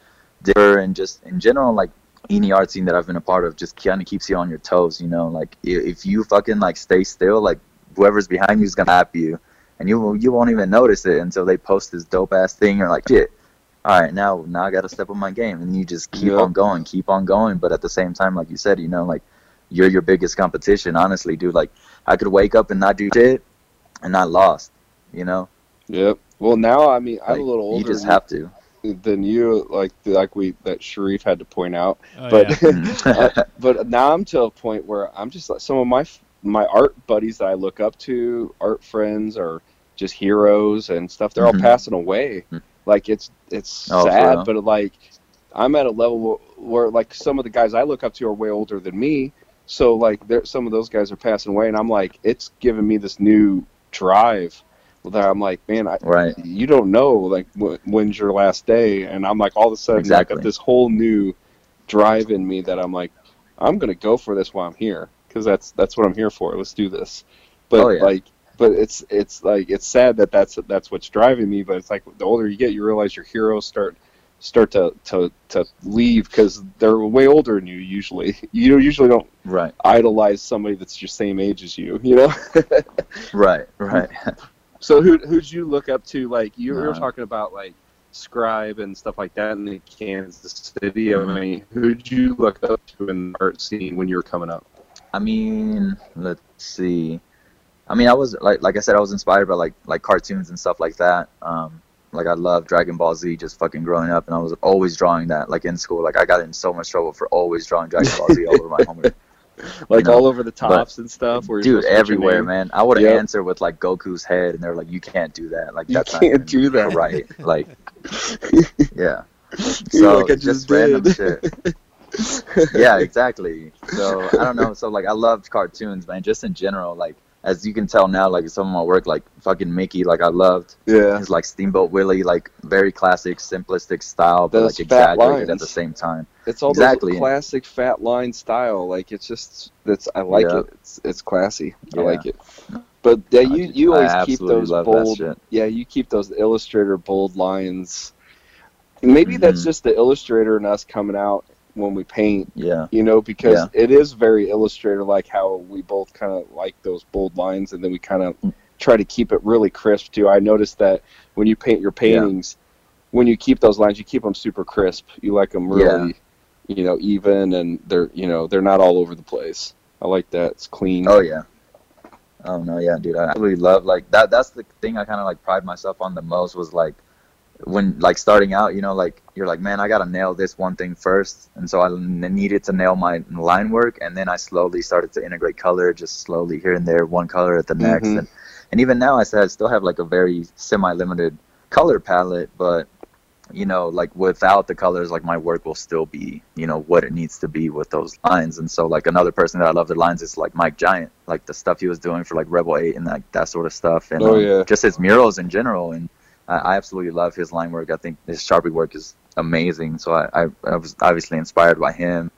Speaker 8: Denver and just in general like any art scene that i've been a part of just kind of keeps you on your toes you know? Like if you fucking like stay still like whoever's behind you is gonna tap you and you you won't even notice it until they post this dope ass thing you're like shit all right now now i gotta step up my game and you just keep
Speaker 7: Yep.
Speaker 8: on going keep on going but at the same time like you said you know like you're your biggest competition honestly dude like i could wake up and not do shit and not lost you know
Speaker 7: Yep. Well, now I mean I'm
Speaker 8: Like,
Speaker 7: a little older
Speaker 8: you just have to
Speaker 7: than you, like like we that Sharif had to point out.
Speaker 6: Oh,
Speaker 7: but
Speaker 6: yeah. [LAUGHS]
Speaker 7: uh, but now I'm to a point where I'm just like some of my f- my art buddies that I look up to, art friends, or just heroes and stuff. They're
Speaker 8: Mhm.
Speaker 7: all passing away.
Speaker 8: Mhm.
Speaker 7: Like it's it's
Speaker 8: Oh,
Speaker 7: sad, but like I'm at a level where like some of the guys I look up to are way older than me. So like there some of those guys are passing away, and I'm like it's giving me this new drive that I'm like, man, I,
Speaker 8: right
Speaker 7: you don't know like wh- when's your last day and i'm like all of a sudden
Speaker 8: Exactly.
Speaker 7: I got this whole new drive in me that i'm like i'm gonna go for this while i'm here because that's that's what i'm here for let's do this but
Speaker 8: Oh, yeah.
Speaker 7: like but it's it's like it's sad that that's that's what's driving me but it's like the older you get you realize your heroes start start to to, to leave because they're way older than you usually [LAUGHS] you usually don't
Speaker 8: right
Speaker 7: idolize somebody that's your same age as you you know [LAUGHS]
Speaker 8: right right [LAUGHS]
Speaker 7: So who who'd you look up to? Like you were talking about like Scribe and stuff like that in the Kansas City. I mean, who'd you look up to in the art scene when you were coming up?
Speaker 8: I mean, let's see. I mean, I was like, like I said, I was inspired by like like cartoons and stuff like that. Um, like I love Dragon Ball Z, just fucking growing up, and I was always drawing that. Like in school, like I got in so much trouble for always drawing Dragon Ball Z all over my [LAUGHS] homework.
Speaker 7: Like
Speaker 8: know,
Speaker 7: all over the tops and stuff.
Speaker 8: Dude,
Speaker 7: supposed to put your
Speaker 8: everywhere, man. I would
Speaker 7: Yep.
Speaker 8: answer with like Goku's head, and they're like, "You can't do that. Like
Speaker 7: You can't
Speaker 8: not
Speaker 7: do that.
Speaker 8: right." Like, [LAUGHS] yeah. So
Speaker 7: like, I
Speaker 8: just,
Speaker 7: just
Speaker 8: random shit. [LAUGHS] [LAUGHS] yeah, exactly. So I don't know. So like I loved cartoons, man. Just in general, like as you can tell now, like some of my work, like fucking Mickey, like I loved
Speaker 7: Yeah.
Speaker 8: his like Steamboat Willie, like very classic, simplistic style, but
Speaker 7: Those
Speaker 8: like exaggerated at the same time.
Speaker 7: It's all
Speaker 8: Exactly.
Speaker 7: classic fat line style. Like it's just that's I like
Speaker 8: Yeah.
Speaker 7: it. It's it's classy. I like it. But yeah, you you always keep those bold.
Speaker 8: shit.
Speaker 7: Yeah, you keep those illustrator bold lines. Maybe that's
Speaker 8: Mhm.
Speaker 7: just the illustrator and us coming out when we paint.
Speaker 8: Yeah,
Speaker 7: You know, because
Speaker 8: Yeah.
Speaker 7: it is very illustrator like how we both kind of like those bold lines, and then we kind of
Speaker 8: Mm.
Speaker 7: try to keep it really crisp too. I noticed that when you paint your paintings, when you keep those lines, you keep them super crisp. You like them really, you know, even, and they're you know they're not all over the place. I like that. It's clean.
Speaker 8: Oh yeah. Oh no, yeah, dude. I absolutely love like that. That's the thing I kind of like pride myself on the most was like when like starting out, you know, like you're like, man, I gotta nail this one thing first, and so I needed to nail my line work, and then I slowly started to integrate color, just slowly here and there, one color at the next,
Speaker 7: Mhm.
Speaker 8: and and even now I said I still have like a very semi-limited color palette, but you know, like without the colors, like my work will still be, you know, what it needs to be with those lines. And so, like another person that I love their lines is like Mike Giant, like the stuff he was doing for like Rebel8 and like that sort of stuff, and
Speaker 7: Oh,
Speaker 8: um, just his murals in general. And I, absolutely love his line work. I think his Sharpie work is amazing. So I, I, I was obviously inspired by him.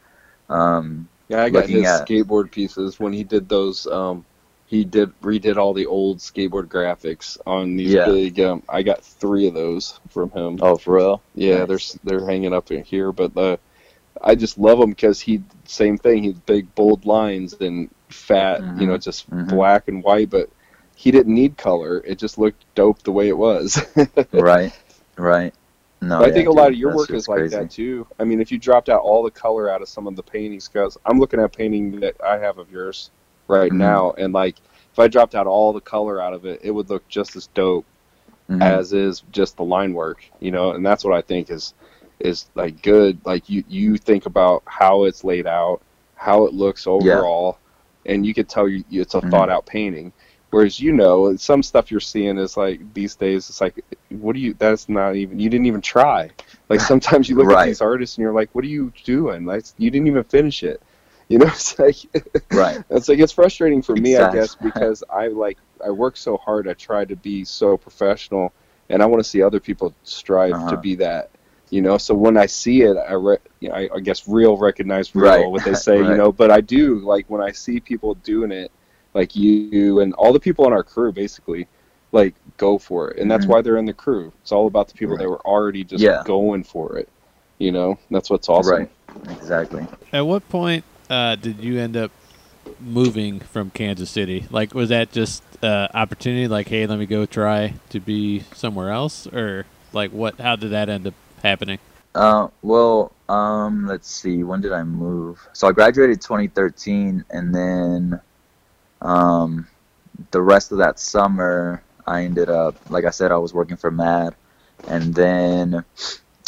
Speaker 8: Um,
Speaker 7: Yeah, I got his
Speaker 8: at-
Speaker 7: skateboard pieces when he did those. Um, he did redid all the old skateboard graphics on these
Speaker 8: Yeah.
Speaker 7: big. Um, I got three of those from him.
Speaker 8: oh, for real?
Speaker 7: yeah,
Speaker 8: nice.
Speaker 7: they're they're hanging up in here, but uh, I just love him because he same thing. He's big, bold lines and fat. You know,
Speaker 8: Mhm.
Speaker 7: just
Speaker 8: Mhm.
Speaker 7: black and white, but he didn't need color. It just looked dope the way it was. [LAUGHS]
Speaker 8: right, right. No,
Speaker 7: I
Speaker 8: yeah,
Speaker 7: think a lot of your work is like
Speaker 8: crazy.
Speaker 7: that too. I mean, if you dropped out all the color out of some of the paintings, because I'm looking at a painting that I have of yours right
Speaker 8: Mhm.
Speaker 7: now, and like if I dropped out all the color out of it, it would look just as dope
Speaker 8: Mhm.
Speaker 7: as is just the line work, you know. And that's what I think is is like good. Like you you think about how it's laid out, how it looks overall, and you could tell you it's a
Speaker 8: Mhm.
Speaker 7: thought out painting. Whereas you know some stuff you're seeing is like these days it's like what do you that's not even you didn't even try. Like sometimes you look at these artists and you're like what are you doing? Like you didn't even finish it. You know [LAUGHS] it's like
Speaker 8: right.
Speaker 7: it's like it's frustrating for me, I guess, because I like I work so hard. I try to be so professional, and I want to see other people strive to
Speaker 8: Uh-huh.
Speaker 7: be that. You know, so when I see it, I, re- you know, I, I guess real recognize real,
Speaker 8: Right.
Speaker 7: what they say. [LAUGHS] You know, but I do like when I see people doing it, like you and all the people on our crew, basically, like go for it, and that's
Speaker 8: Mhm.
Speaker 7: why they're in the crew. It's all about the people that were already just
Speaker 8: Yeah.
Speaker 7: going for it. You know, that's what's awesome.
Speaker 8: Right. Exactly.
Speaker 6: At what point uh, did you end up moving from Kansas City? Like, was that just uh, opportunity? Like, hey, let me go try to be somewhere else, or like, what? How did that end up happening?
Speaker 8: Uh, well, um, let's see. When did I move? So I graduated 2013, and then, um, the rest of that summer, I ended up, like I said, I was working for Madl, and then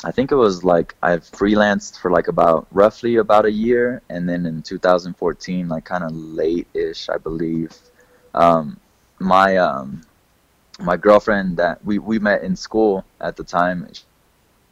Speaker 8: I think it was like I freelanced for like about roughly about a year, and then in 2014, like kind of late-ish, I believe, um, my um, my girlfriend that we we met in school at the time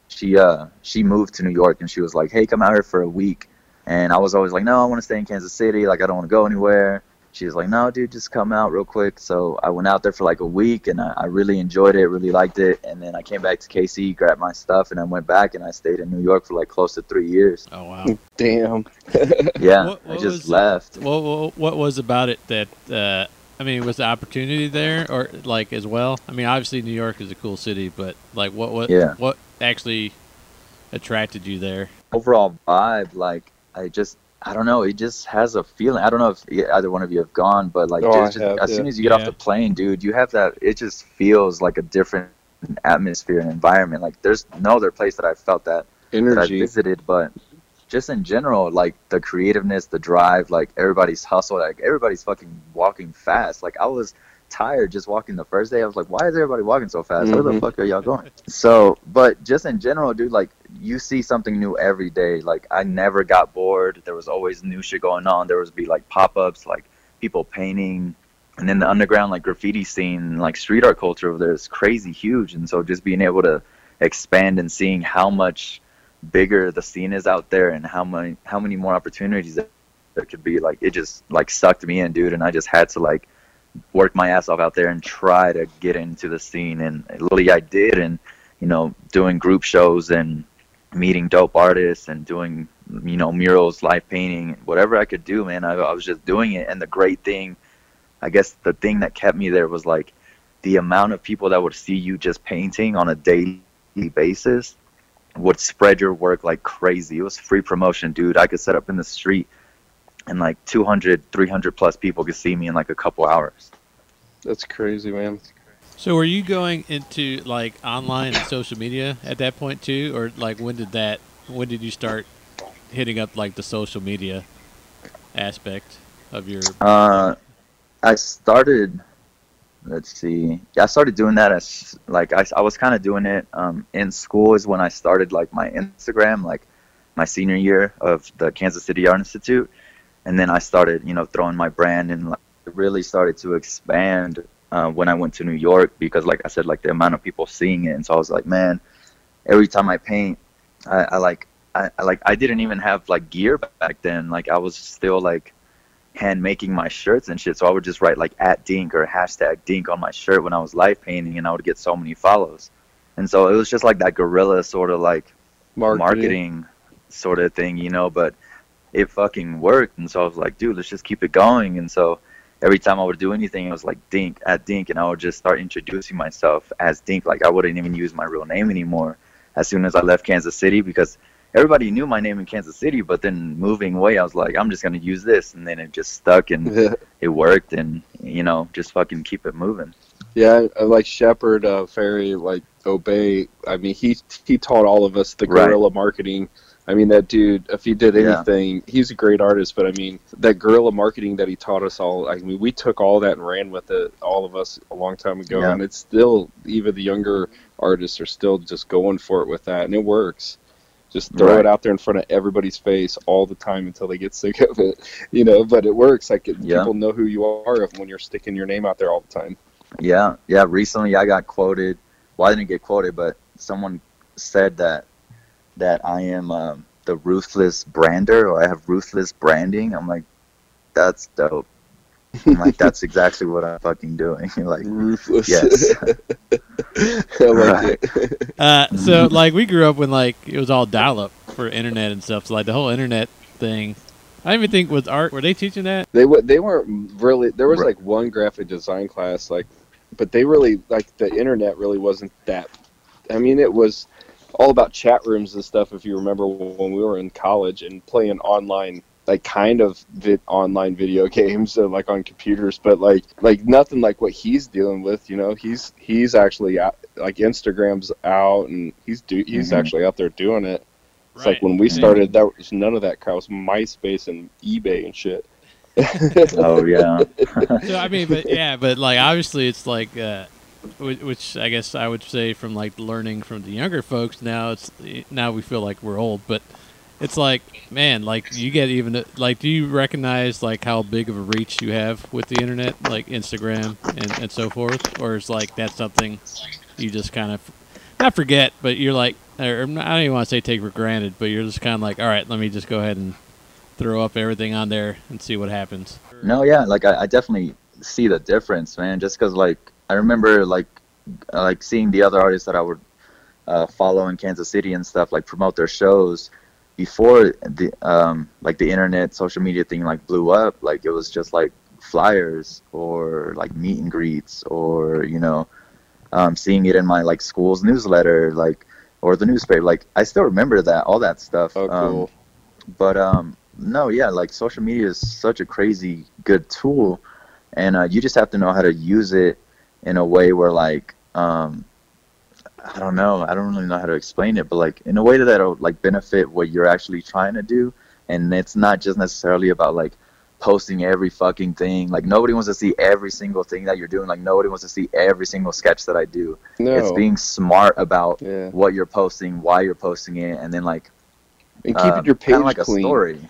Speaker 8: she uh she moved to New York and she was like, "Hey, come out here for a week." And I was always like, "No, I want to stay in Kansas City. Like, I don't want to go anywhere." She was like, "No, dude, just come out real quick." So I went out there for like a week and I, I really enjoyed it, really liked it. And then I came back to KC, grabbed my stuff, and I went back and I stayed in New York for like close to three years.
Speaker 6: Oh wow.
Speaker 7: Damn. [LAUGHS]
Speaker 8: Yeah,
Speaker 6: What-
Speaker 8: I just
Speaker 6: was-
Speaker 8: left.
Speaker 6: what, what what was about it that uh, I mean, was the opportunity there, or like as well? I mean, obviously New York is a cool city, but like, what what
Speaker 8: Yeah.
Speaker 6: what actually attracted you there?
Speaker 8: overall vibe, like I just I don't know, it just has a feeling. I don't know if either one of you have gone, but like
Speaker 7: Oh,
Speaker 8: just,
Speaker 7: have,
Speaker 8: as
Speaker 7: yeah.
Speaker 8: soon as you get off the plane, dude, you have that. It just feels like a different atmosphere and environment. Like there's no other place that I've felt that that I visited, but just in general, like the creativeness, the drive, like everybody's hustle, like everybody's fucking walking fast. Like I was tired just walking the first day. I was like, why is everybody walking so fast? Where the
Speaker 7: Mhm.
Speaker 8: fuck are y'all going? So, but just in general, dude, like you see something new every day. Like I never got bored. There was always new shit going on. There was be like pop ups, like people painting. And then the underground like graffiti scene, like street art culture over there is crazy huge. And so just being able to expand and seeing how much bigger the scene is out there and how many how many more opportunities there could be, like it just like sucked me in, dude. And I just had to like work my ass off out there and try to get into the scene. And literally I did. And you know, doing group shows and meeting dope artists and doing you know murals, live painting, whatever I could do, man. I, I was just doing it. And the great thing, I guess, the thing that kept me there was like the amount of people that would see you just painting on a daily basis would spread your work like crazy. It was free promotion, dude. I could set up in the street and like 200, 300 plus people could see me in like a couple hours.
Speaker 7: That's crazy, man.
Speaker 6: So, were you going into like online and social media at that point too, or like when did that? When did you start hitting up like the social media aspect of your?
Speaker 8: Uh, I started, let's see, I started doing that as like I, I was kind of doing it um, in school is when I started like my Instagram, like my senior year of the Kansas City Art Institute, and then I started, you know, throwing my brand and like, really started to expand uh, when I went to New York because, like I said, like the amount of people seeing it, and so I was like, man, every time I paint, I, I like I, I like I didn't even have like gear back then. Like I was still like hand making my shirts and shit. So I would just write like at Dink or hashtag Dink on my shirt when I was live painting, and I would get so many follows. And so it was just like that guerrilla sort of like
Speaker 7: Marketing.
Speaker 8: marketing sort of thing, you know. But it fucking worked, and so I was like, dude, let's just keep it going. And so every time I would do anything, it was like Dink at Dink, and I would just start introducing myself as Dink. Like I wouldn't even use my real name anymore as soon as I left Kansas City because everybody knew my name in Kansas City. But then moving away, I was like, I'm just gonna use this, and then it just stuck and [LAUGHS] it worked, and you know, just fucking keep it moving.
Speaker 7: Yeah, like Shepard, uh, Fairey, like Obey. I mean, he he taught all of us the
Speaker 8: Right.
Speaker 7: guerrilla marketing. I mean, that dude, if he did
Speaker 8: Yeah.
Speaker 7: anything, he's a great artist. But I mean, that guerrilla marketing that he taught us all. I mean, we took all that and ran with it, all of us, a long time ago.
Speaker 8: Yeah.
Speaker 7: And it's still, even the younger artists are still just going for it with that, and it works. Just throw
Speaker 8: Right.
Speaker 7: it out there in front of everybody's face all the time until they get sick of it, [LAUGHS] you know. But it works. Like it,
Speaker 8: Yeah.
Speaker 7: people know who you are when you're sticking your name out there all the time.
Speaker 8: Yeah, yeah. Recently, I got quoted. Well, I didn't get quoted, but someone said that that I am um, the ruthless brander, or I have ruthless branding. I'm like, that's dope. I'm like, [LAUGHS] that's exactly what I'm fucking doing. [LAUGHS] like,
Speaker 7: Ruthless.
Speaker 8: Yes. [LAUGHS]
Speaker 7: I like it.
Speaker 6: Uh, so like we grew up when like it was all dial up for internet and stuff. So like the whole internet thing. I even think with art were they teaching that?
Speaker 7: They w- they weren't really. There was
Speaker 8: Right.
Speaker 7: like one graphic design class, like, but they really like the internet really wasn't that. I mean, it was all about chat rooms and stuff. If you remember when we were in college and playing online, like kind of vid- online video [LAUGHS] games, uh, like on computers, but like like nothing like what he's dealing with. You know, he's he's actually out, like Instagram's out and he's do he's
Speaker 8: Mhm.
Speaker 7: actually out there doing it. It's like when we
Speaker 8: Mhm.
Speaker 7: started, that was none of that crap. It was MySpace and eBay and shit.
Speaker 8: oh yeah, [LAUGHS] [LAUGHS]
Speaker 6: so I mean, but yeah, but like obviously it's like, uh, whi- which I guess I would say from like learning from the younger folks. Now it's now we feel like we're old, but it's like, man, like you get even like, do you recognize like how big of a reach you have with the internet, like Instagram and and so forth, or is like that something you just kind of not forget, but you're like, or I don't even want to say take for granted, but you're just kind of like, all right, let me just go ahead and throw up everything on there and see what happens.
Speaker 8: no, yeah. Like I, I definitely see the difference, man. Just because like I remember like uh, like seeing the other artists that I would uh, follow in Kansas City and stuff like promote their shows before the um like the internet social media thing like blew up like it was just like flyers or like meet and greets or you know um seeing it in my like school's newsletter like or the newspaper like I still remember that all that stuff
Speaker 7: Oh,
Speaker 8: um,
Speaker 7: cool.
Speaker 8: but um no yeah like social media is such a crazy good tool and uh, you just have to know how to use it in a way where like um i don't know i don't really know how to explain it but like in a way that'll like benefit what you're actually trying to do and it's not just necessarily about like posting every fucking thing like nobody wants to see every single thing that you're doing like nobody wants to see every single sketch that i do
Speaker 7: no.
Speaker 8: it's being smart about
Speaker 7: yeah.
Speaker 8: what you're posting why you're posting it and then like
Speaker 7: And keeping
Speaker 8: uh,
Speaker 7: your page
Speaker 8: like
Speaker 7: clean.
Speaker 8: a story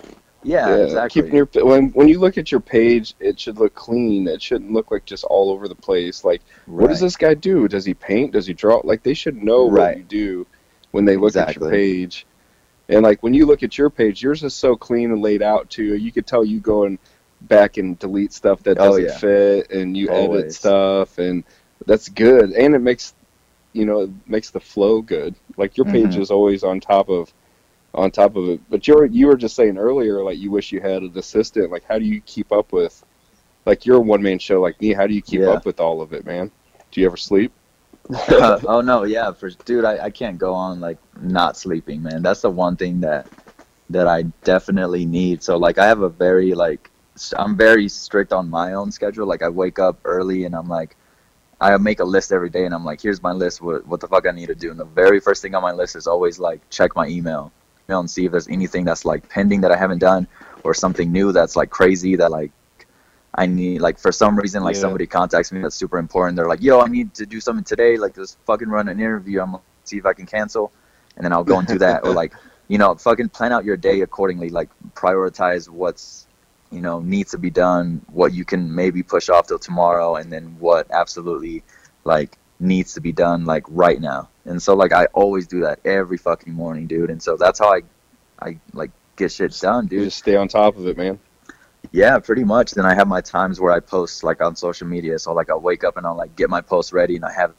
Speaker 8: yeah,
Speaker 7: Yeah,
Speaker 8: exactly
Speaker 7: Keeping your when when you look at your page, it should look clean. It shouldn't look like just all over the place. Like, what does this guy do? Does he paint? Does he draw? Like, they should know what you do when they look at your page. And like when you look at your page, yours is so clean and laid out too. You could tell you going back and delete stuff that
Speaker 8: Oh,
Speaker 7: doesn't
Speaker 8: yeah.
Speaker 7: fit, and you edit stuff, and that's good. And it makes you know it makes the flow good. Like your page
Speaker 8: Mhm.
Speaker 7: is always on top of on top of it. But you're you were just saying earlier, like you wish you had an assistant. Like how do you keep up with? Like you're a one man show like me. How do you keep
Speaker 8: Yeah.
Speaker 7: up with all of it, man? Do you ever sleep? [LAUGHS]
Speaker 8: oh no, yeah, for dude, I, I can't go on like not sleeping, man. That's the one thing that that I definitely need. So like I have a very like I'm very strict on my own schedule. Like I wake up early and I'm like I make a list every day and I'm like, here's my list. What what the fuck I need to do? And the very first thing on my list is always like check my email, email and see if there's anything that's like pending that I haven't done or something new that's like crazy that like I need like for some reason like
Speaker 7: Yeah.
Speaker 8: somebody contacts me that's super important. They're like, "Yo, I need to do something today. Like, just fucking run an interview. I'm gonna see if I can cancel, and then I'll go and do that." or like, [LAUGHS] you know, fucking plan out your day accordingly. Like, prioritize what's you know needs to be done, what you can maybe push off till tomorrow, and then what absolutely like needs to be done like right now. And so like I always do that every fucking morning, dude. And so that's how I I like get shit done,
Speaker 7: You
Speaker 8: dude.
Speaker 7: just stay on top of it, man.
Speaker 8: Yeah, pretty much. Then I have my times where I post like on social media. So like I'll wake up and I'll like get my post ready and I have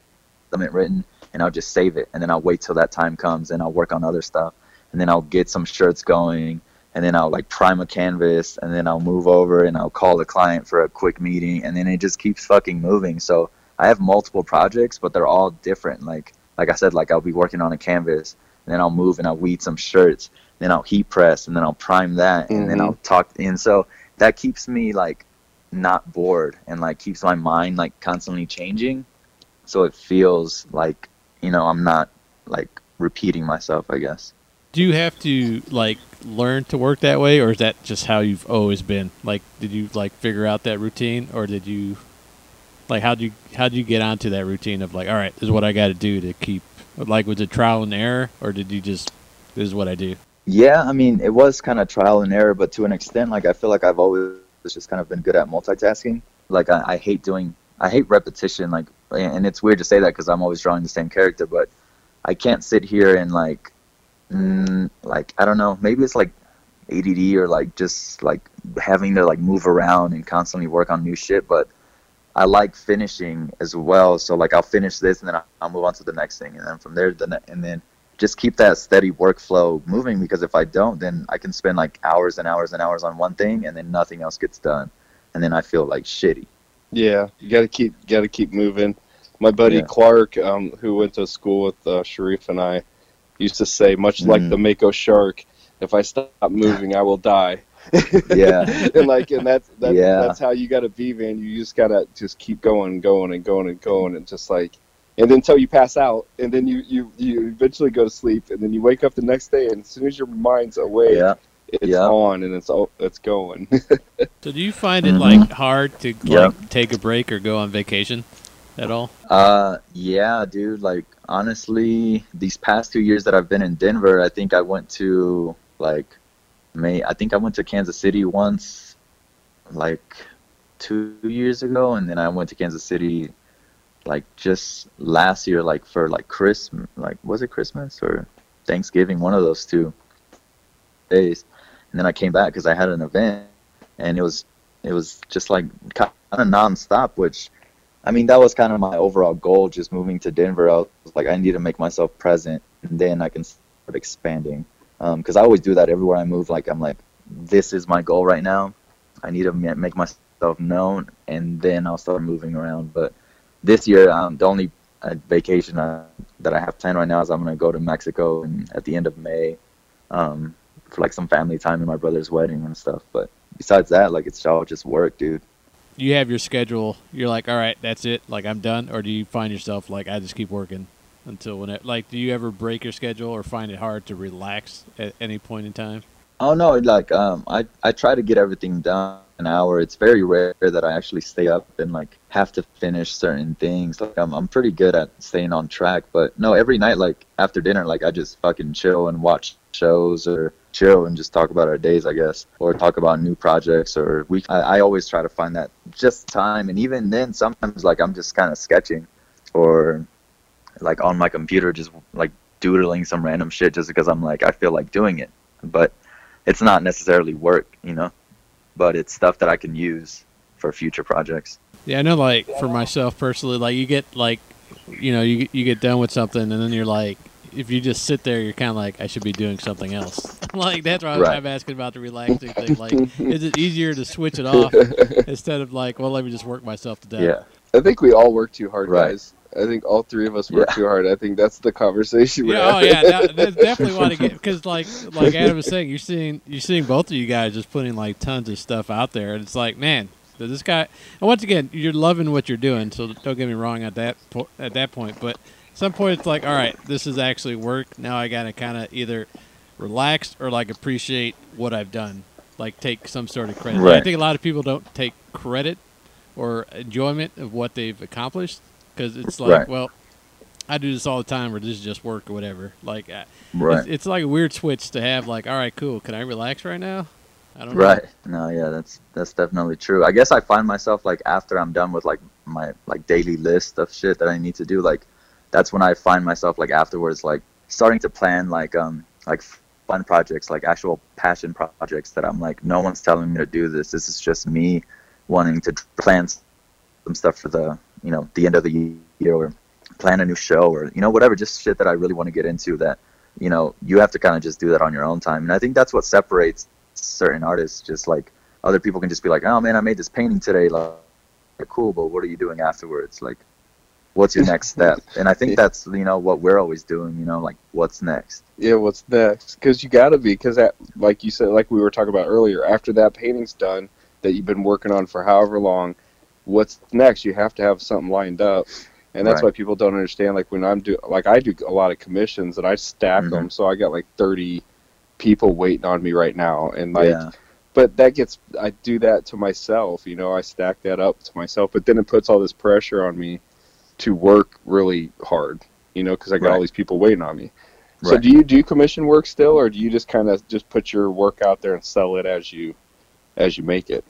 Speaker 8: them written and I'll just save it and then I'll wait till that time comes and I'll work on other stuff and then I'll get some shirts going and then I'll like prime a canvas and then I'll move over and I'll call the client for a quick meeting and then it just keeps fucking moving. So I have multiple projects, but they're all different. Like like I said, like I'll be working on a canvas and then I'll move and I'll weed some shirts, then I'll heat press and then I'll prime that and then
Speaker 7: Mhm.
Speaker 8: I'll talk and so that keeps me like not bored and like keeps my mind like constantly changing so it feels like you know i'm not like repeating myself i guess
Speaker 6: Do you have to like learn to work that way, or is that just how you've always been? Like, did you like figure out that routine, or did you like how do you how do you get onto that routine of like, all right, this is what I got to do to keep like was it trial and error, or did you just this is what I do?
Speaker 8: yeah i mean it was kind of trial and error but to an extent like i feel like i've always just kind of been good at multitasking like i, I hate doing i hate repetition like and it's weird to say that because i'm always drawing the same character but i can't sit here and like mm, like i don't know maybe it's like add or like just like having to like move around and constantly work on new shit but i like finishing as well so like i'll finish this and then i'll, I'll move on to the next thing and then from there the ne- and then just keep that steady workflow moving because if I don't, then I can spend like hours and hours and hours on one thing and then nothing else gets done. And then I feel like shitty.
Speaker 7: Yeah, you got to keep got to keep moving. My buddy
Speaker 8: Yeah.
Speaker 7: Clark, um, who went to school with uh, Sharif and I, used to say, much like
Speaker 8: Mm.
Speaker 7: the Mako shark, if I stop moving, I will die. [LAUGHS]
Speaker 8: Yeah.
Speaker 7: and like, and that's that's,
Speaker 8: Yeah.
Speaker 7: that's how you got to be, man. You just gotta just keep going, and going, and going, and going, and just like, and then until you pass out, and then you you you eventually go to sleep, and then you wake up the next day, and as soon as your mind's awake,
Speaker 8: Yeah.
Speaker 7: it's
Speaker 8: Yeah.
Speaker 7: on and it's o- it's going. [LAUGHS]
Speaker 6: So do you find it
Speaker 8: Mhm.
Speaker 6: like hard to like
Speaker 8: Yep.
Speaker 6: take a break or go on vacation at all?
Speaker 8: Uh, yeah, dude. Like, honestly, these past two years that I've been in Denver, I think I went to like May. I think I went to Kansas City once, like two years ago, and then I went to Kansas City, like just last year, like for like Christmas. Like, was it Christmas or Thanksgiving? One of those two days. And then I came back because I had an event, and it was it was just like kind of nonstop, which I mean, that was kind of my overall goal. Just moving to Denver, I was like, I need to make myself present, and then I can start expanding. Because I always do that everywhere I move. Like, I'm like, this is my goal right now. I need to make myself known, and then I'll start moving around. But this year, um, the only uh, vacation that I have planned right now is I'm gonna go to Mexico and at the end of May, um, for like some family time and my brother's wedding and stuff. But besides that, like, it's all just work, dude.
Speaker 6: you have your schedule. You're like, all right, that's it. Like I'm done, or do you find yourself like I just keep working until when it like? Do you ever break your schedule or find it hard to relax at any point in time?
Speaker 8: Oh no, like um, I I try to get everything done an hour. It's very rare that I actually stay up and like have to finish certain things. Like I'm I'm pretty good at staying on track, but no, every night like after dinner, like I just fucking chill and watch shows or chill and just talk about our days, I guess, or talk about new projects or we. I, I always try to find that just time, and even then, sometimes like I'm just kind of sketching, or like on my computer, just like doodling some random shit just because I'm like I feel like doing it, but it's not necessarily work, you know, but it's stuff that I can use for future projects.
Speaker 6: Yeah, I know. Like for myself personally, like you get like, you know, you you get done with something, and then you're like, if you just sit there, you're kind of like, I should be doing something else. [LAUGHS] like that's why
Speaker 8: Right.
Speaker 6: I'm asking about the relaxing thing. Like, is it easier to switch it off [LAUGHS] instead of like, well, let me just work myself to death?
Speaker 8: Yeah.
Speaker 7: I think we all work too hard,
Speaker 8: Right.
Speaker 7: guys. I think all three of us work
Speaker 8: Yeah.
Speaker 7: too hard. I think that's the conversation. we're
Speaker 6: Yeah, oh yeah, that, [LAUGHS] that's definitely want to get because like like Adam was saying, you're seeing you're seeing both of you guys just putting like tons of stuff out there, and it's like, man, does this guy? And once again, you're loving what you're doing, so don't get me wrong at that po- at that point. But at some point, it's like, all right, this is actually work. Now I gotta kind of either relax or like appreciate what I've done, like take some sort of credit. I think a lot of people don't take credit or enjoyment of what they've accomplished because it's like,
Speaker 8: Right.
Speaker 6: well. I do this all the time, or this is just work or whatever. Like, I,
Speaker 8: Right.
Speaker 6: it's, it's like a weird switch to have. Like, all right, cool. Can I relax right now? I don't know.
Speaker 8: Right. No, yeah, that's that's definitely true. I guess I find myself like after I'm done with like my like daily list of shit that I need to do, like that's when I find myself like afterwards like starting to plan like um like fun projects, like actual passion projects that I'm like no one's telling me to do this. This is just me wanting to plan some stuff for the you know the end of the year or plan a new show or you know whatever just shit that I really want to get into that you know you have to kind of just do that on your own time. And I think that's what separates certain artists just like other people can just be like oh man I made this painting today like cool but what are you doing afterwards? Like what's your next step? [LAUGHS] And I think that's you know what we're always doing you know like what's next?
Speaker 7: Yeah, what's next? Because you got to be, because that, like you said, like we were talking about earlier, after that painting's done that you've been working on for however long, what's next? You have to have something lined up, and that's
Speaker 8: Right.
Speaker 7: why people don't understand. Like when I'm do, like I do a lot of commissions, and I stack
Speaker 8: Mhm.
Speaker 7: them, so I got like 30 people waiting on me right now, and like,
Speaker 8: yeah
Speaker 7: but that gets, I do that to myself, you know, I stack that up to myself, but then it puts all this pressure on me to work really hard, you know, because I got all these people waiting on me. So do you do commission work still, or do you just kind of just put your work out there and sell it as you as you make it?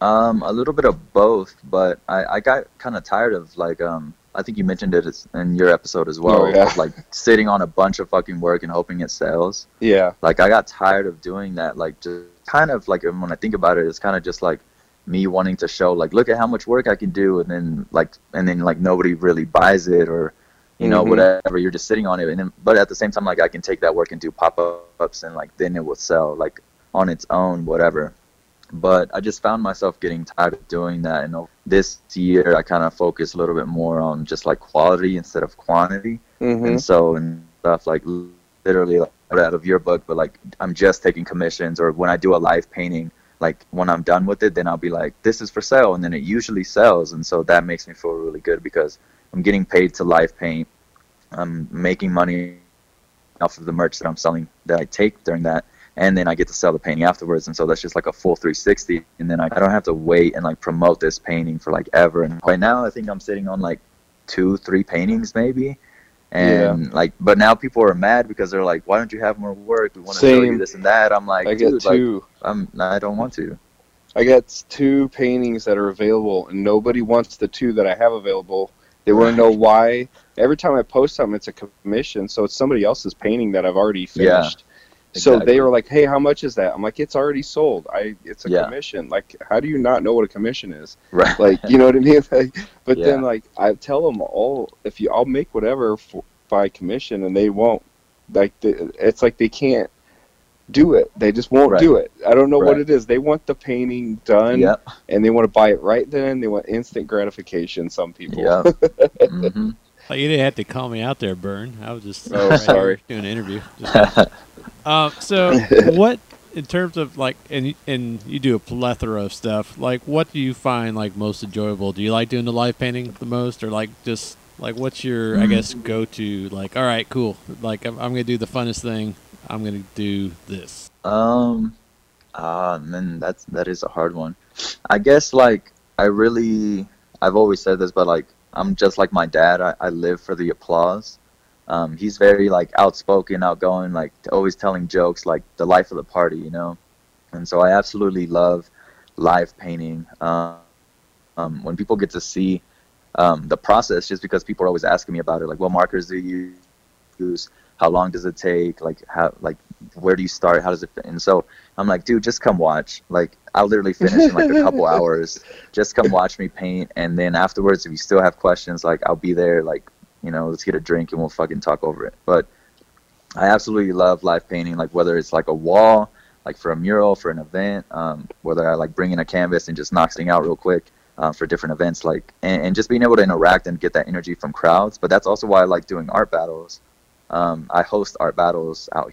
Speaker 8: Um, a little bit of both, but I, I got kind of tired of like um I think you mentioned it in your episode as well,
Speaker 7: Oh, yeah.
Speaker 8: like sitting on a bunch of fucking work and hoping it sells.
Speaker 7: Yeah,
Speaker 8: Like I got tired of doing that. Like just kind of like when I think about it, it's kind of just like me wanting to show like look at how much work I can do, and then like and then like nobody really buys it or you know
Speaker 7: Mhm.
Speaker 8: whatever. You're just sitting on it, and then but at the same time like I can take that work and do pop ups and like then it will sell like on its own whatever but I just found myself getting tired of doing that. And this year, I kind of focused a little bit more on just like quality instead of quantity.
Speaker 7: hmm
Speaker 8: And so and stuff like literally like, out of your book, but like I'm just taking commissions, or when I do a live painting, like when I'm done with it, then I'll be like, this is for sale, and then it usually sells, and so that makes me feel really good because I'm getting paid to live paint. I'm making money off of the merch that I'm selling that I take during that and then I get to sell the painting afterwards, and so that's just like a full 360. And then I, I don't have to wait and like promote this painting for like ever. And right now, I think I'm sitting on like two, three paintings maybe. And like, but now people are mad because they're like, "Why don't you have more work? We want to show you this and that." I'm like,
Speaker 7: I get
Speaker 8: dude, like,
Speaker 7: two.
Speaker 8: I'm, I don't want to.
Speaker 7: I got two paintings that are available, and nobody wants the two that I have available. They want to know why. Every time I post something, it's a commission, so it's somebody else's painting that I've already
Speaker 8: Yeah,
Speaker 7: finished. So
Speaker 8: exactly.
Speaker 7: they were like, "Hey, how much is that?" I'm like, "It's already sold. I it's a
Speaker 8: Yeah.
Speaker 7: commission. Like, how do you not know what a commission is?
Speaker 8: Right.
Speaker 7: Like, you know what I mean? [LAUGHS] Like, but then like I tell them all, if you, I'll make whatever for, by commission, and they won't. Like, the, it's like they can't do it. They just won't
Speaker 8: Right.
Speaker 7: do it. I don't know what it is. They want the painting done,
Speaker 8: Yep.
Speaker 7: and they want to buy it right then. They want instant gratification. Some people.
Speaker 8: Yep. [LAUGHS] hmm
Speaker 6: Oh, you didn't have to call me out there, Burn. I was just [LAUGHS]
Speaker 7: Oh,
Speaker 6: right
Speaker 7: sorry.
Speaker 6: doing an interview. [LAUGHS] Just- um, so [LAUGHS] what in terms of like and and you do a plethora of stuff. Like what do you find like most enjoyable? Do you like doing the live painting the most or like just like what's your I guess go to like all right, cool. Like I'm, I'm going to do the funnest thing. I'm going to do this.
Speaker 8: Um, ah, man, that's that is a hard one. I guess like I really, I've always said this, but like I'm just like my dad. I, I live for the applause. Um, he's very like outspoken, outgoing, like always telling jokes, like the life of the party, you know. And so I absolutely love live painting. Um, um, when people get to see um, the process, just because people are always asking me about it, like what markers do you use? How long does it take? Like how like where do you start? How does it fit? And so I'm like, dude, just come watch. Like I'll literally finish in like a couple [LAUGHS] hours. Just come watch me paint, and then afterwards, if you still have questions, like I'll be there. Like you know, let's get a drink and we'll fucking talk over it. But I absolutely love live painting. Like whether it's like a wall, like for a mural, for an event, um, whether I like bring in a canvas and just knock something out real quick. Uh, for different events, like and, and just being able to interact and get that energy from crowds. But that's also why I like doing art battles. Um, I host art battles out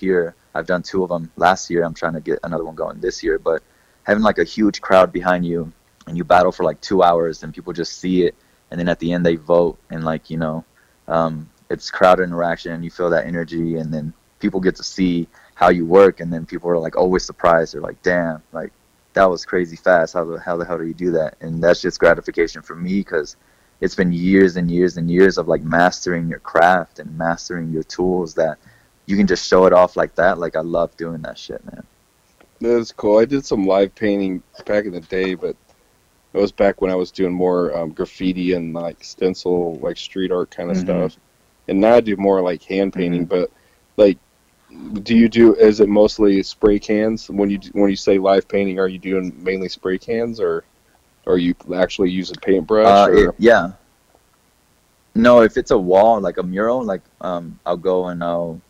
Speaker 8: here. I've done two of them last year. I'm trying to get another one going this year. But having like a huge crowd behind you and you battle for like two hours and people just see it, and then at the end they vote and like you know, um, it's crowd interaction and you feel that energy, and then people get to see how you work, and then people are like always surprised. They're like, damn, like that was crazy fast. How the how the hell do you do that? And that's just gratification for me because it's been years and years and years of like mastering your craft and mastering your tools that you can just show it off like that. Like I love doing that shit, man.
Speaker 7: That was cool. I did some live painting back in the day, but it was back when I was doing more um, graffiti and like stencil, like street art kind of
Speaker 8: Mhm.
Speaker 7: stuff. And now I do more like hand painting.
Speaker 8: Mhm.
Speaker 7: But like, do you do? Is it mostly spray cans when you when you say live painting? Are you doing mainly spray cans or, or are you actually using paintbrush?
Speaker 8: Uh,
Speaker 7: or?
Speaker 8: it- yeah. No, if it's a wall, like a mural, like um, I'll go and I'll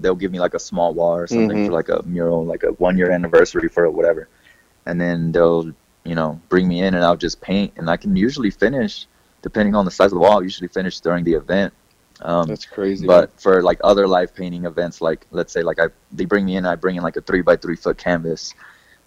Speaker 8: they'll give me like a small wall or something
Speaker 7: Mhm.
Speaker 8: for like a mural, like a one year anniversary for whatever, and then they'll you know bring me in and I'll just paint, and I can usually finish depending on the size of the wall. I'll usually finish during the event. Um,
Speaker 7: That's crazy.
Speaker 8: but for like other live painting events, like let's say like I they bring me in, I bring in like a three by three foot canvas,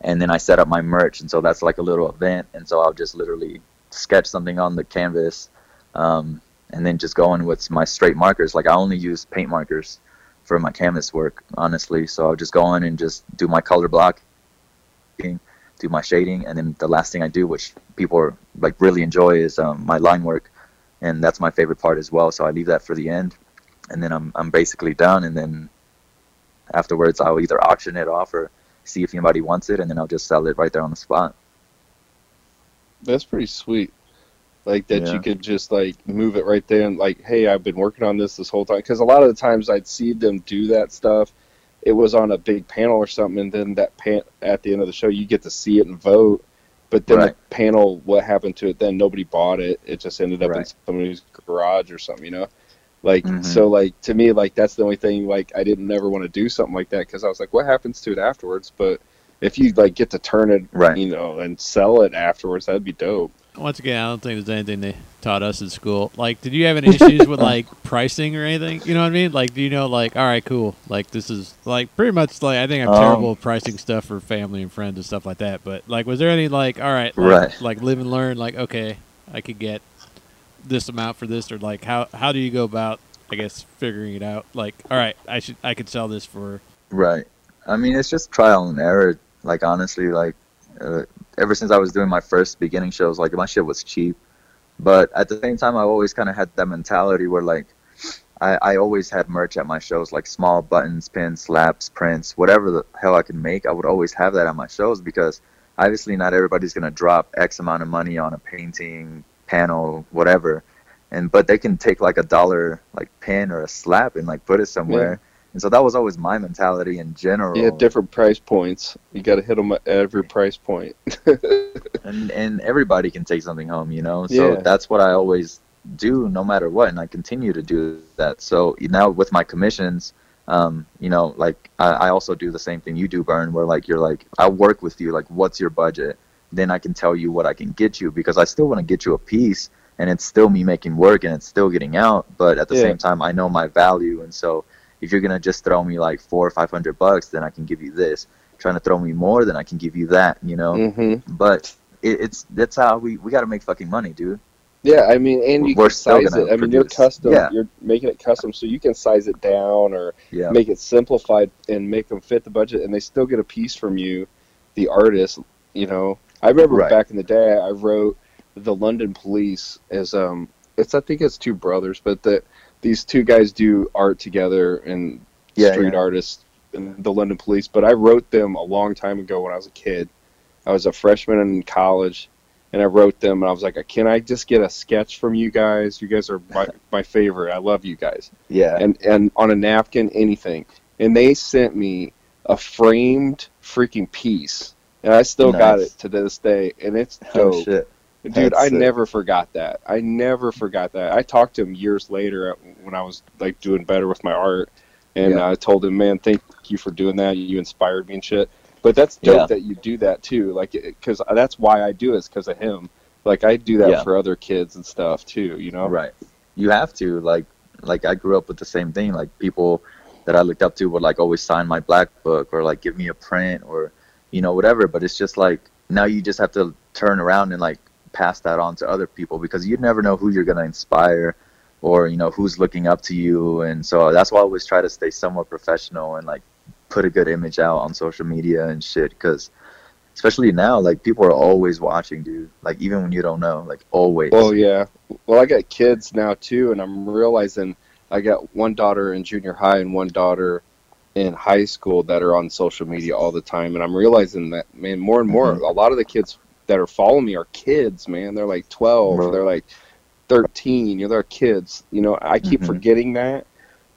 Speaker 8: and then I set up my merch, and so that's like a little event, and so I'll just literally sketch something on the canvas, um, and then just go in with my straight markers. Like I only use paint markers for my canvas work, honestly. So I'll just go in and just do my color blocking, do my shading, and then the last thing I do, which people are, like really enjoy, is um, my line work, and that's my favorite part as well. So I leave that for the end, and then I'm I'm basically done, and then afterwards I'll either auction it off or see if anybody wants it, and then I'll just sell it right there on the spot.
Speaker 7: That's pretty sweet. Like that
Speaker 8: Yeah.
Speaker 7: you could just like move it right there and like, hey, I've been working on this this whole time. Because a lot of the times I'd see them do that stuff. It was on a big panel or something, and then that pan at the end of the show, you get to see it and vote. But then
Speaker 8: Right.
Speaker 7: the panel, what happened to it? Then nobody bought it. It just ended up in somebody's garage or something, you know. Like
Speaker 8: Mhm.
Speaker 7: so, like to me, like that's the only thing. Like I didn't never want to do something like that because I was like, what happens to it afterwards? But if you like get to turn it,
Speaker 8: Right.
Speaker 7: you know, and sell it afterwards, that'd be dope.
Speaker 6: Once again, I don't think there's anything they taught us in school. Like, did you have any issues with like [LAUGHS] pricing or anything? You know what I mean? Like, do you know, like, all right, cool. Like, this is like pretty much like I think I'm
Speaker 8: Um,
Speaker 6: terrible at pricing stuff for family and friends and stuff like that. But like, was there any like, all right, like,
Speaker 8: Right.
Speaker 6: like live and learn? Like, okay, I could get this amount for this, or like, how how do you go about, I guess, figuring it out? Like, all right, I should I could sell this for
Speaker 8: Right. I mean, it's just trial and error. Like honestly, like uh, ever since I was doing my first beginning shows, like my shit was cheap. But at the same time, I always kind of had that mentality where like I, I always had merch at my shows, like small buttons, pins, slaps, prints, whatever the hell I could make. I would always have that at my shows because obviously not everybody's gonna drop X amount of money on a painting, panel, whatever. And but they can take like a dollar like pin or a slap and like put it somewhere. And so that was always my mentality in general.
Speaker 7: Yeah, different price points. You got to hit them at every price point. [LAUGHS]
Speaker 8: and and everybody can take something home, you know. So
Speaker 7: Yeah.
Speaker 8: that's what I always do, no matter what, and I continue to do that. So now with my commissions, um, you know, like I, I also do the same thing you do, Burn, where like you're like I work with you, like what's your budget? Then I can tell you what I can get you because I still want to get you a piece, and it's still me making work and it's still getting out, but at the
Speaker 7: Yeah.
Speaker 8: same time I know my value, and so if you're gonna just throw me like four or five hundred bucks, then I can give you this. Trying to throw me more, then I can give you that, you know
Speaker 7: hmm
Speaker 8: but it, it's that's how we we got to make fucking money, dude.
Speaker 7: Yeah, I mean, and you
Speaker 8: We're
Speaker 7: can size it. I mean, you're custom.
Speaker 8: Yeah.
Speaker 7: You're making it custom, so you can size it down or
Speaker 8: Yeah,
Speaker 7: make it simplified and make them fit the budget, and they still get a piece from you, the artist. You know, I remember
Speaker 8: Right.
Speaker 7: back in the day, I wrote the London Police as um, it's I think it's two brothers, but that these two guys do art together and
Speaker 8: Yeah,
Speaker 7: street
Speaker 8: yeah.
Speaker 7: artists and the London Police. But I wrote them a long time ago when I was a kid. I was a freshman in college, and I wrote them, and I was like, uh, "Can I just get a sketch from you guys? You guys are my, [LAUGHS] my favorite. I love you guys."
Speaker 8: yeah,
Speaker 7: and and on a napkin, anything. And they sent me a framed freaking piece, and I still got it to this day, and it's
Speaker 8: oh shit,
Speaker 7: dude.
Speaker 8: That's
Speaker 7: I
Speaker 8: sick.
Speaker 7: never forgot that. I never forgot that. I talked to him years later when I was like doing better with my art, and
Speaker 8: Yeah.
Speaker 7: I told him, "Man, thank you for doing that. You inspired me and shit." But that's dope
Speaker 8: Yeah.
Speaker 7: that you do that too, like because that's why I do it, because of him. Like I do that
Speaker 8: Yeah.
Speaker 7: for other kids and stuff too, you know.
Speaker 8: right. You have to like like I grew up with the same thing. Like people that I looked up to would like always sign my black book or like give me a print or you know whatever. But it's just like now you just have to turn around and like pass that on to other people because you never know who you're gonna inspire or you know who's looking up to you and so that's why I always try to stay somewhat professional and like put a good image out on social media and shit because especially now like people are always watching dude like even when you don't know like always
Speaker 7: Well, yeah. Well, I got kids now too, and I'm realizing I got one daughter in junior high and one daughter in high school that are on social media all the time, and I'm realizing that man, more and more,
Speaker 8: Mhm.
Speaker 7: a lot of the kids that are following me are kids, man. They're like 12,
Speaker 8: Right.
Speaker 7: they're like 13, you know, they're kids. You know, I keep
Speaker 8: Mhm.
Speaker 7: forgetting that,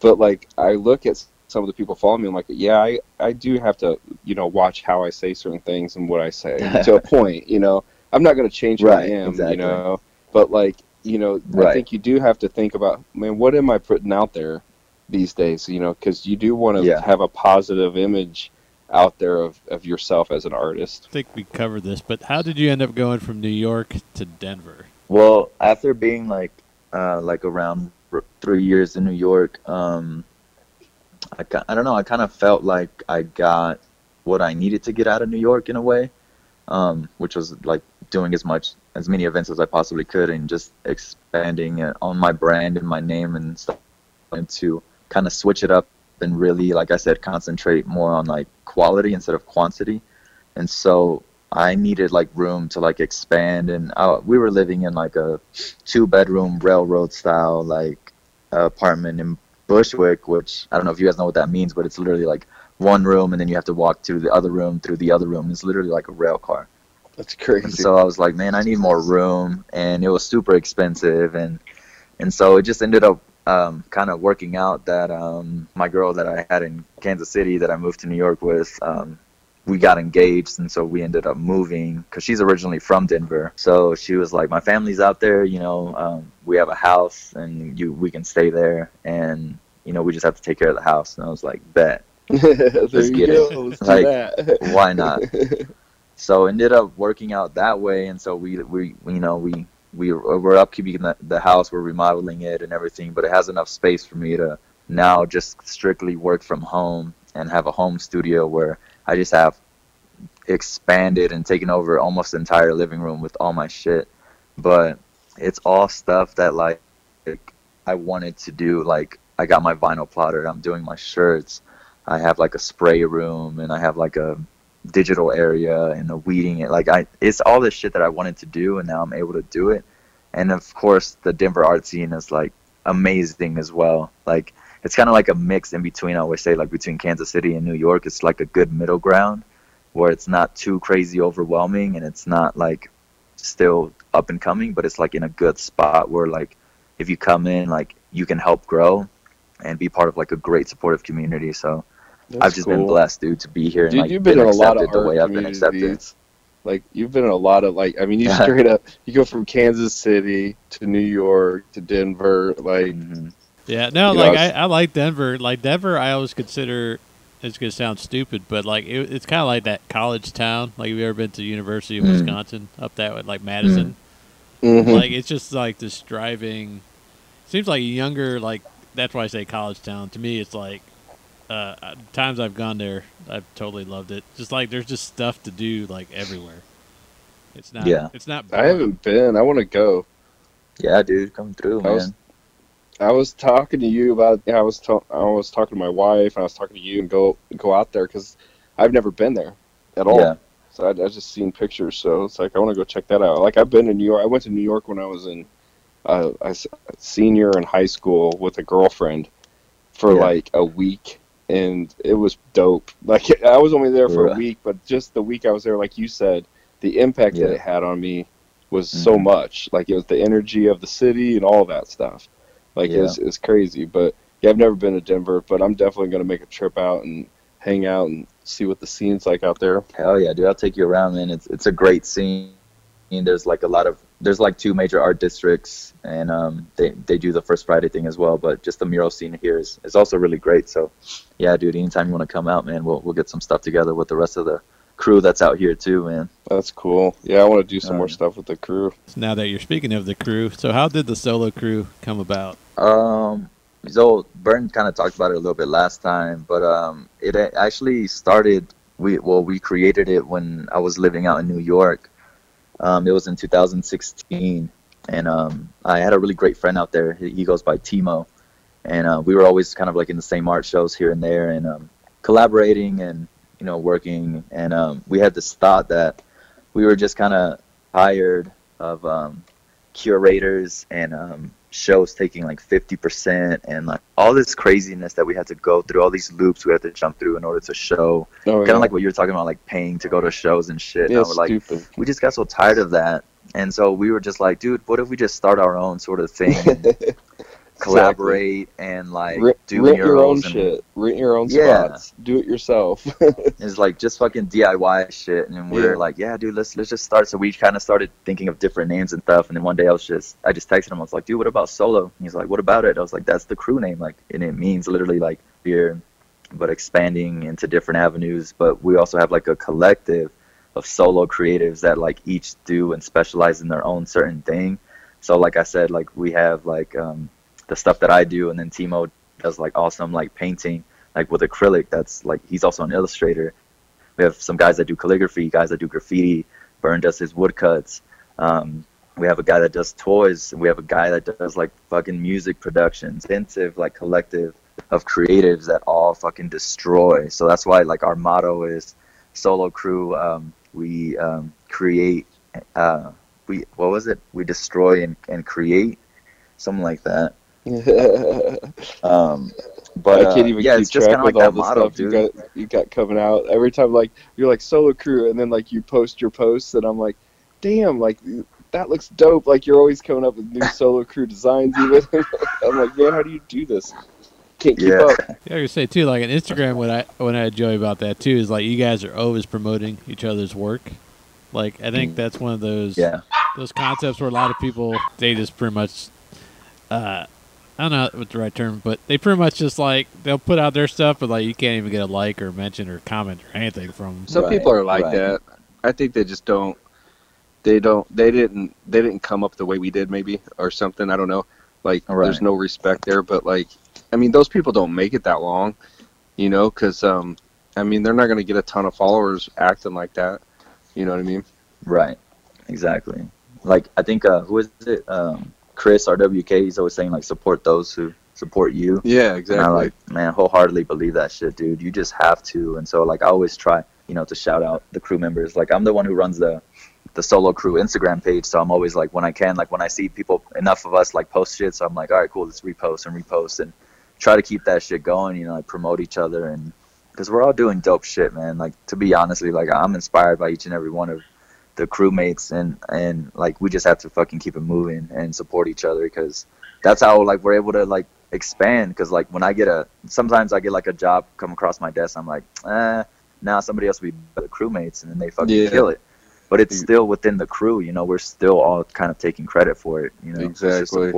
Speaker 7: but like I look at some of the people following me, I'm like, yeah, I I do have to, you know, watch how I say certain things and what I say [LAUGHS] to a point. You know, I'm not going to change who
Speaker 8: Right,
Speaker 7: I am,
Speaker 8: exactly.
Speaker 7: you know, but like, you know, I think you do have to think about, man, what am I putting out there these days? You know, because you do want to
Speaker 8: Yeah.
Speaker 7: have a positive image out there of, of yourself as an artist.
Speaker 6: I think we covered this, but how did you end up going from New York to Denver?
Speaker 8: Well, after being like uh, like around three years in New York, um, I I don't know. I kind of felt like I got what I needed to get out of New York in a way, um, which was like doing as much as many events as I possibly could and just expanding on my brand and my name and stuff, and to kind of switch it up and really, like I said, concentrate more on like quality instead of quantity. And so I needed like room to like expand, and uh, we were living in like a two bedroom railroad style like apartment in Bushwick, which I don't know if you guys know what that means, but it's literally like one room, and then you have to walk to the other room through the other room. It's literally like a rail car.
Speaker 7: That's
Speaker 8: And
Speaker 7: crazy.
Speaker 8: so I was like, man, I need more room, and it was super expensive, and and so it just ended up um, kind of working out that um, my girl that I had in Kansas City that I moved to New York with, um, we got engaged, and so we ended up moving because she's originally from Denver. So she was like, my family's out there, you know, um, we have a house, and you we can stay there, and you know, we just have to take care of the house. And I was like, bet, [LAUGHS] Let's get
Speaker 7: go.
Speaker 8: it.
Speaker 7: Let's
Speaker 8: Like, why not? [LAUGHS] so ended up working out that way and so we we you know we we uh, we're upkeeping the, the house we're remodeling it and everything but it has enough space for me to now just strictly work from home and have a home studio where i just have expanded and taken over almost the entire living room with all my shit. But it's all stuff that like i wanted to do like i got my vinyl plotter i'm doing my shirts i have like a spray room and i have like a digital area and the weeding it like i it's all this shit that i wanted to do and now i'm able to do it. And of course the denver art scene is like amazing as well. Like it's kind of like a mix in between i always say like between kansas city and new york. It's like a good middle ground where it's not too crazy overwhelming and it's not like still up and coming but it's like in a good spot where like if you come in like you can help grow and be part of like a great supportive community. So
Speaker 7: That's
Speaker 8: I've just been blessed, dude, to be here
Speaker 7: Dude,
Speaker 8: and like
Speaker 7: you've been in a lot of
Speaker 8: accepted the
Speaker 7: art
Speaker 8: way I've been accepted.
Speaker 7: communities. Like you've been in a lot of like I mean you [LAUGHS] straight up you go from Kansas City to New York to Denver like
Speaker 8: Mhm.
Speaker 6: Yeah, no,
Speaker 7: You know,
Speaker 6: like I, I like Denver. Like Denver, I always consider it's gonna sound stupid, but like it, it's kind of like that college town. Like, have you ever been to University of
Speaker 8: Mm.
Speaker 6: Wisconsin up that way, like Madison?
Speaker 7: Mhm.
Speaker 6: Like it's just like this driving. Seems like younger like that's why I say college town. To me, it's like uh, uh, times I've gone there, I've totally loved it. Just like there's just stuff to do like everywhere. It's not.
Speaker 8: Yeah.
Speaker 6: It's not.
Speaker 7: I haven't been. I want to go.
Speaker 8: Yeah, dude, come through,
Speaker 7: I
Speaker 8: man.
Speaker 7: was- I was talking to you about. Yeah, I was. ta- I was talking to my wife. and I was talking to you and go go out there because I've never been there at all.
Speaker 8: Yeah.
Speaker 7: So I, I just seen pictures. So it's like I want to go check that out. Like I've been in New York. I went to New York when I was in uh, I s- senior in high school with a girlfriend for
Speaker 8: Yeah.
Speaker 7: like a week, and it was dope. Like [LAUGHS] I was only there for a week, but just the week I was there, like you said, the impact that it had on me was so
Speaker 8: Mhm.
Speaker 7: much. Like it was the energy of the city and all that stuff. Like
Speaker 8: Yeah.
Speaker 7: it's it's crazy. But yeah, I've never been to Denver, but I'm definitely gonna make a trip out and hang out and see what the scene's like out there.
Speaker 8: Hell yeah, dude! I'll take you around, man. It's it's a great scene. There's like a lot of there's like two major art districts, and um, they they do the First Friday thing as well. But just the mural scene here is, is also really great. So, yeah, dude. Anytime you want to come out, man, we'll we'll get some stuff together with the rest of the crew that's out here too, man.
Speaker 7: That's cool. Yeah, I want to do some
Speaker 8: Uh,
Speaker 7: more stuff with the crew.
Speaker 6: Now that you're speaking of the crew, so how did the solo crew come about?
Speaker 8: Um, so Burn kind of talked about it a little bit last time, but um, it actually started. We well, we created it when I was living out in New York. Um, it was in 2016, and um, I had a really great friend out there. He, goes by Timo, and uh, we were always kind of like in the same art shows here and there, and um, collaborating and you know working. And um, we had this thought that we were just kind of tired of um, curators and um, shows taking like 50% and like all this craziness that we had to go through, all these loops we had to jump through in order to show.
Speaker 7: Oh,
Speaker 8: Kind of like what you were talking about, like paying to go to shows and shit.
Speaker 7: yeah,
Speaker 8: and was like,
Speaker 7: stupid.
Speaker 8: we just got so tired of that. And so we were just like, dude, what if we just start our own sort of thing, [LAUGHS] collaborate and like
Speaker 7: Rent,
Speaker 8: do
Speaker 7: rent your own
Speaker 8: and
Speaker 7: shit. Rent your own
Speaker 8: Yeah.
Speaker 7: spots. Do it yourself. [LAUGHS]
Speaker 8: it's like just fucking DIY shit. And we
Speaker 7: Yeah.
Speaker 8: are like, yeah, dude, let's let's just start. So we kind of started thinking of different names and stuff. And then one day I was just, I just texted him. I was like, dude, what about solo? And he's like, what about it? I was like, that's the crew name. Like, and it means literally like beer, but expanding into different avenues. But we also have like a collective of solo creatives that like each do and specialize in their own certain thing. So like I said, like we have like um, the stuff that I do, and then Timo does like awesome like painting, like with acrylic. That's like he's also an illustrator. We have some guys that do calligraphy, guys that do graffiti. Burn does his woodcuts. Um, we have a guy that does toys. We have a guy that does like fucking music productions. Intensive like collective of creatives that all fucking destroy. So that's why like our motto is solo crew. Um, we um, create. Uh, we what was it? We destroy and, and create, something like that. [LAUGHS] Um, but
Speaker 7: I can't
Speaker 8: uh,
Speaker 7: even
Speaker 8: yeah,
Speaker 7: keep
Speaker 8: it's just
Speaker 7: track
Speaker 8: kind of like
Speaker 7: with all
Speaker 8: that
Speaker 7: the
Speaker 8: motto,
Speaker 7: stuff you got you got coming out. Every time like you're like solo crew and then like you post your posts and I'm like, damn, like that looks dope. Like you're always coming up with new [LAUGHS] solo crew designs even. [LAUGHS] I'm like, man, how do you do this? Can't keep
Speaker 8: Yeah.
Speaker 7: up.
Speaker 6: Yeah, I was say too, like on Instagram, what I when I enjoy about that too is like you guys are always promoting each other's work. Like I think that's one of those
Speaker 8: Yeah,
Speaker 6: those concepts where a lot of people they just pretty much uh I don't know what the right term, but they pretty much just like they'll put out their stuff, but like you can't even get a like or mention or comment or anything from. 'em.
Speaker 7: Some
Speaker 8: Right,
Speaker 7: people are like
Speaker 8: right.
Speaker 7: that. I think they just don't. They don't. They didn't. They didn't come up the way we did, maybe, or something. I don't know. Like,
Speaker 8: Right.
Speaker 7: there's no respect there. But like, I mean, those people don't make it that long, you know, because um, I mean, they're not going to get a ton of followers acting like that. You know what I mean?
Speaker 8: right, exactly. Like I think uh, who is it? Um, Chris RWK. He's always saying like support those who support you.
Speaker 7: Yeah, exactly. And.
Speaker 8: I like, man, wholeheartedly believe that shit, dude. You just have to. And so, like, I always try, you know, to shout out the crew members. Like, I'm the one who runs the the solo crew Instagram page, so I'm always like, when I can, like, when I see people, enough of us like post shit, so I'm like, all right, cool, let's repost and repost and try to keep that shit going. You know, like promote each other and because we're all doing dope shit, man. Like, to be honestly, like, I'm inspired by each and every one of the crewmates and and like we just have to fucking keep it moving and support each other because that's how like we're able to like expand because like when i get a sometimes i get like a job come across my desk i'm like eh now somebody else will be the crewmates and then they fucking
Speaker 7: Yeah.
Speaker 8: kill it but it's still within the crew you know we're still all kind of taking credit for it you know
Speaker 7: Exactly.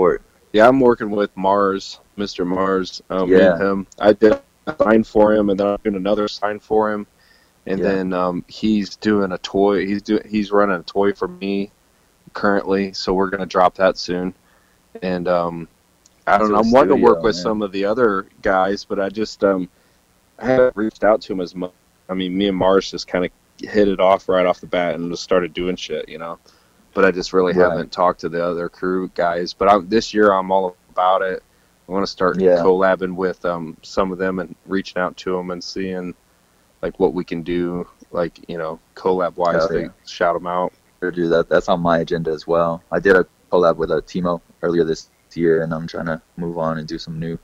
Speaker 7: Yeah, I'm working with Mars, Mr. Mars. Um,
Speaker 8: Yeah.
Speaker 7: him. I did a sign for him, and then I'm doing another sign for him, and
Speaker 8: Yeah.
Speaker 7: then um, he's doing a toy. He's doing. He's running a toy for me currently, so we're gonna drop that soon. And um, I don't know. I'm wanting to work with
Speaker 8: yeah.
Speaker 7: some of the other guys, but I just um, I haven't reached out to him as much. I mean, me and Mars just kind of hit it off right off the bat and just started doing shit, you know. But I just really
Speaker 8: Right.
Speaker 7: haven't talked to the other crew guys. But I, this year, I'm all about it. I want to start
Speaker 8: Yeah.
Speaker 7: collabing with um, some of them and reaching out to them and seeing like what we can do, like you know, collab wise.
Speaker 8: Yeah.
Speaker 7: shout them out.
Speaker 8: Sure do that that's on my agenda as well i did a collab with a timo earlier this year and i'm trying to move on and do some new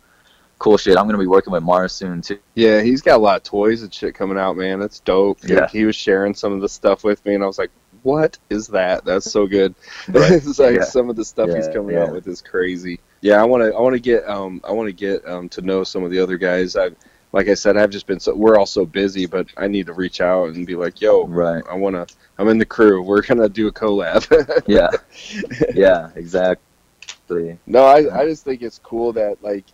Speaker 8: cool shit i'm gonna be working with mars soon too
Speaker 7: Yeah, he's got a lot of toys and shit coming out, man. That's dope. He-
Speaker 8: Yeah.
Speaker 7: He was sharing some of the stuff with me, and I was like, "What is that? That's so good." [LAUGHS]
Speaker 8: Right. [LAUGHS]
Speaker 7: it's like
Speaker 8: Yeah.
Speaker 7: some of the stuff he's coming
Speaker 8: yeah.
Speaker 7: out with is crazy. Yeah, I want to. I want to get. Um, I want to get um to know some of the other guys. I, like I said, I've just been so. We're all so busy, but I need to reach out and be like, "Yo,
Speaker 8: right
Speaker 7: I want to. I'm in the crew. We're gonna do a collab." [LAUGHS]
Speaker 8: yeah yeah exactly
Speaker 7: No, I, I just think it's cool that like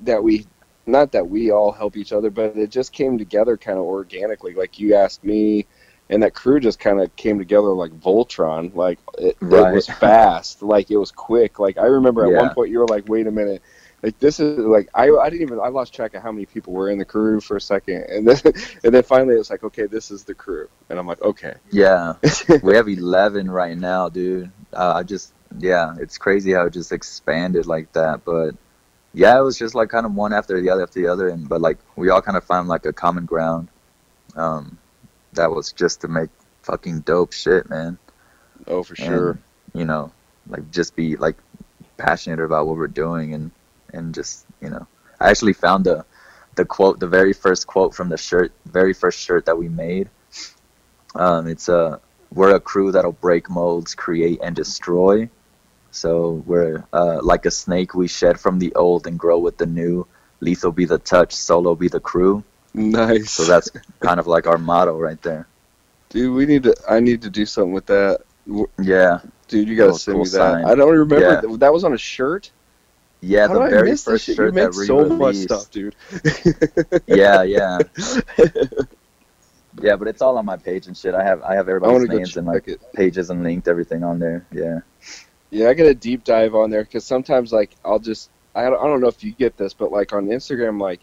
Speaker 7: that we not that we all help each other, but it just came together kind of organically. Like you asked me, and that crew just kind of came together like Voltron. Like it,
Speaker 8: Right.
Speaker 7: it was fast, like it was quick. Like I remember at
Speaker 8: Yeah.
Speaker 7: one point you were like, "Wait a minute." Like this is like I, I didn't even I lost track of how many people were in the crew for a second [LAUGHS] and then and then finally it's like okay this is the crew and I'm like okay
Speaker 8: Yeah, [LAUGHS] we have 11 right now, dude. Uh, I just, yeah, it's crazy how it just expanded like that. But yeah, it was just like kind of one after the other after the other, and but like we all kind of found like a common ground. Um, that was just to make fucking dope shit, man.
Speaker 7: oh for
Speaker 8: And,
Speaker 7: sure
Speaker 8: you know, like just be like passionate about what we're doing and and just you know I actually found the the quote the very first quote from the shirt very first shirt that we made. Um, it's a we're a crew that'll break molds, create and destroy. So we're uh, like a snake, we shed from the old and grow with the new. Lethal be the touch, solo be the crew.
Speaker 7: Nice.
Speaker 8: So that's kind of like our motto right there.
Speaker 7: dude. We need to. I need to do something with that.
Speaker 8: Yeah,
Speaker 7: Dude, you gotta send me that.
Speaker 8: sign.
Speaker 7: I don't remember.
Speaker 8: Yeah.
Speaker 7: That was on a shirt.
Speaker 8: Yeah.
Speaker 7: How
Speaker 8: the
Speaker 7: I
Speaker 8: very first shirt
Speaker 7: you
Speaker 8: that
Speaker 7: made so much stuff, dude. [LAUGHS]
Speaker 8: Yeah, yeah, [LAUGHS] yeah. But it's all on my page and shit. I have I have everybody's
Speaker 7: go
Speaker 8: names and like
Speaker 7: it.
Speaker 8: pages and linked everything on there. Yeah.
Speaker 7: Yeah, I get a deep dive on there because sometimes like I'll just I don't, I don't know if you get this, but like on Instagram, like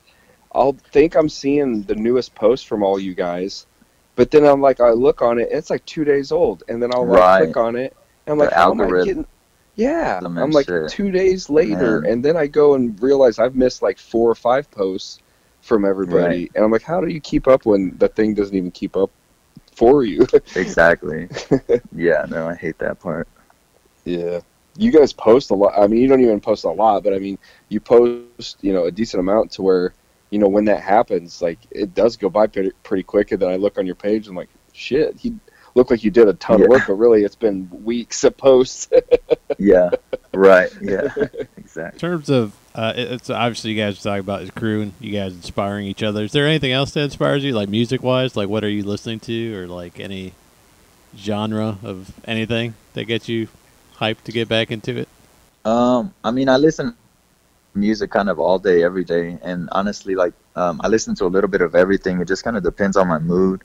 Speaker 7: I'll think I'm seeing the newest post from all you guys, but then I'm like I look on it, it's like two days old, and then I'll like
Speaker 8: Right.
Speaker 7: click on it, and I'm
Speaker 8: The
Speaker 7: like, I
Speaker 8: algorithm
Speaker 7: getting? Yeah, I'm like
Speaker 8: shit.
Speaker 7: two days later,
Speaker 8: Man.
Speaker 7: and then I go and realize I've missed like four or five posts from everybody,
Speaker 8: Right.
Speaker 7: and I'm like, how do you keep up when the thing doesn't even keep up for you? [LAUGHS]
Speaker 8: Exactly. [LAUGHS] yeah. No, I hate that part.
Speaker 7: Yeah. You guys post a lot. I mean, you don't even post a lot, but I mean, you post, you know, a decent amount to where, you know, when that happens, like it does go by pretty, pretty quick. And then I look on your page and like, shit, he looked like you did a ton
Speaker 8: Yeah.
Speaker 7: of work, but really it's been weeks of posts. [LAUGHS]
Speaker 8: Yeah. Right. Yeah. [LAUGHS] Exactly.
Speaker 6: In terms of, uh, it's obviously you guys talk about the crew and you guys inspiring each other. Is there anything else that inspires you, like music wise? Like, what are you listening to, or like any genre of anything that gets you hyped to get back into it?
Speaker 8: Um, I mean, I listen music kind of all day, every day, and honestly, like, um, I listen to a little bit of everything. It just kind of depends on my mood.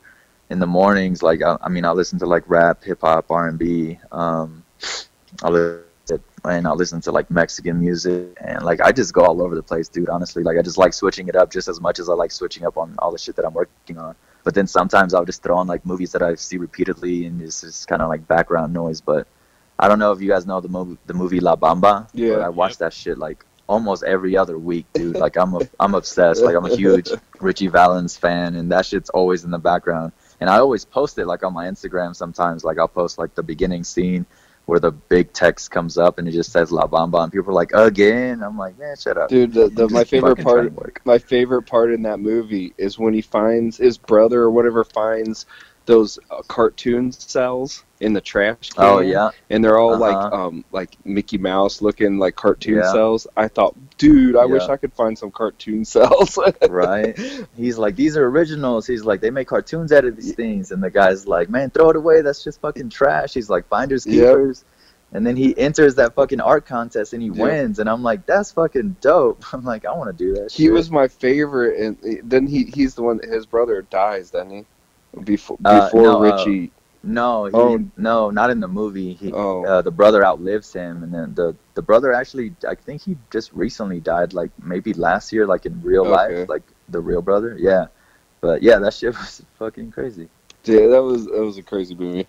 Speaker 8: In the mornings, like, I, I mean, I listen to like rap, hip hop, R and B. Um, I listen to, and I listen to like Mexican music, and like, I just go all over the place, dude. Honestly, like, I just like switching it up just as much as I like switching up on all the shit that I'm working on. But then sometimes I'll just throw on like movies that I see repeatedly, and it's just kind of like background noise. But I don't know if you guys know the movie, the movie La Bamba.
Speaker 7: Yeah.
Speaker 8: But I watch that shit like almost every other week, dude. Like I'm a, I'm obsessed. [LAUGHS] Like I'm a huge Ritchie Valens fan, and that shit's always in the background. And I always post it like on my Instagram. Sometimes, like I'll post like the beginning scene where the big text comes up and it just says La Bamba, and people are like, again. I'm like, man, shut up.
Speaker 7: Dude, the, the, my favorite part my favorite part in that movie is when he finds his brother or whatever finds those uh, cartoon cells in the trash can.
Speaker 8: Oh yeah,
Speaker 7: and they're all
Speaker 8: Uh-huh.
Speaker 7: like um like Mickey Mouse looking like cartoon
Speaker 8: Yeah.
Speaker 7: cells. I thought, dude, I wish I could find some cartoon [LAUGHS] cells.
Speaker 8: right. He's like, these are originals. He's like, they make cartoons out of these things, and the guy's like, man, throw it away. That's just fucking trash. He's like, finders
Speaker 7: Yep.
Speaker 8: keepers. And then he enters that fucking art contest and he
Speaker 7: Yep.
Speaker 8: wins, and I'm like, that's fucking dope. [LAUGHS] I'm like, I want to do that.
Speaker 7: he
Speaker 8: shit.
Speaker 7: was my favorite, and then he he's the one. His brother dies, doesn't he? Before
Speaker 8: Uh,
Speaker 7: before
Speaker 8: no, uh,
Speaker 7: Richie.
Speaker 8: No, he,
Speaker 7: Oh.
Speaker 8: no, not in the movie. He,
Speaker 7: Oh.
Speaker 8: uh, the brother outlives him, and then the the brother actually, I think he just recently died, like maybe last year, like in real
Speaker 7: Okay.
Speaker 8: life, like the real brother. Yeah, but yeah, that shit [LAUGHS] was fucking crazy.
Speaker 7: yeah, that was that was a crazy movie.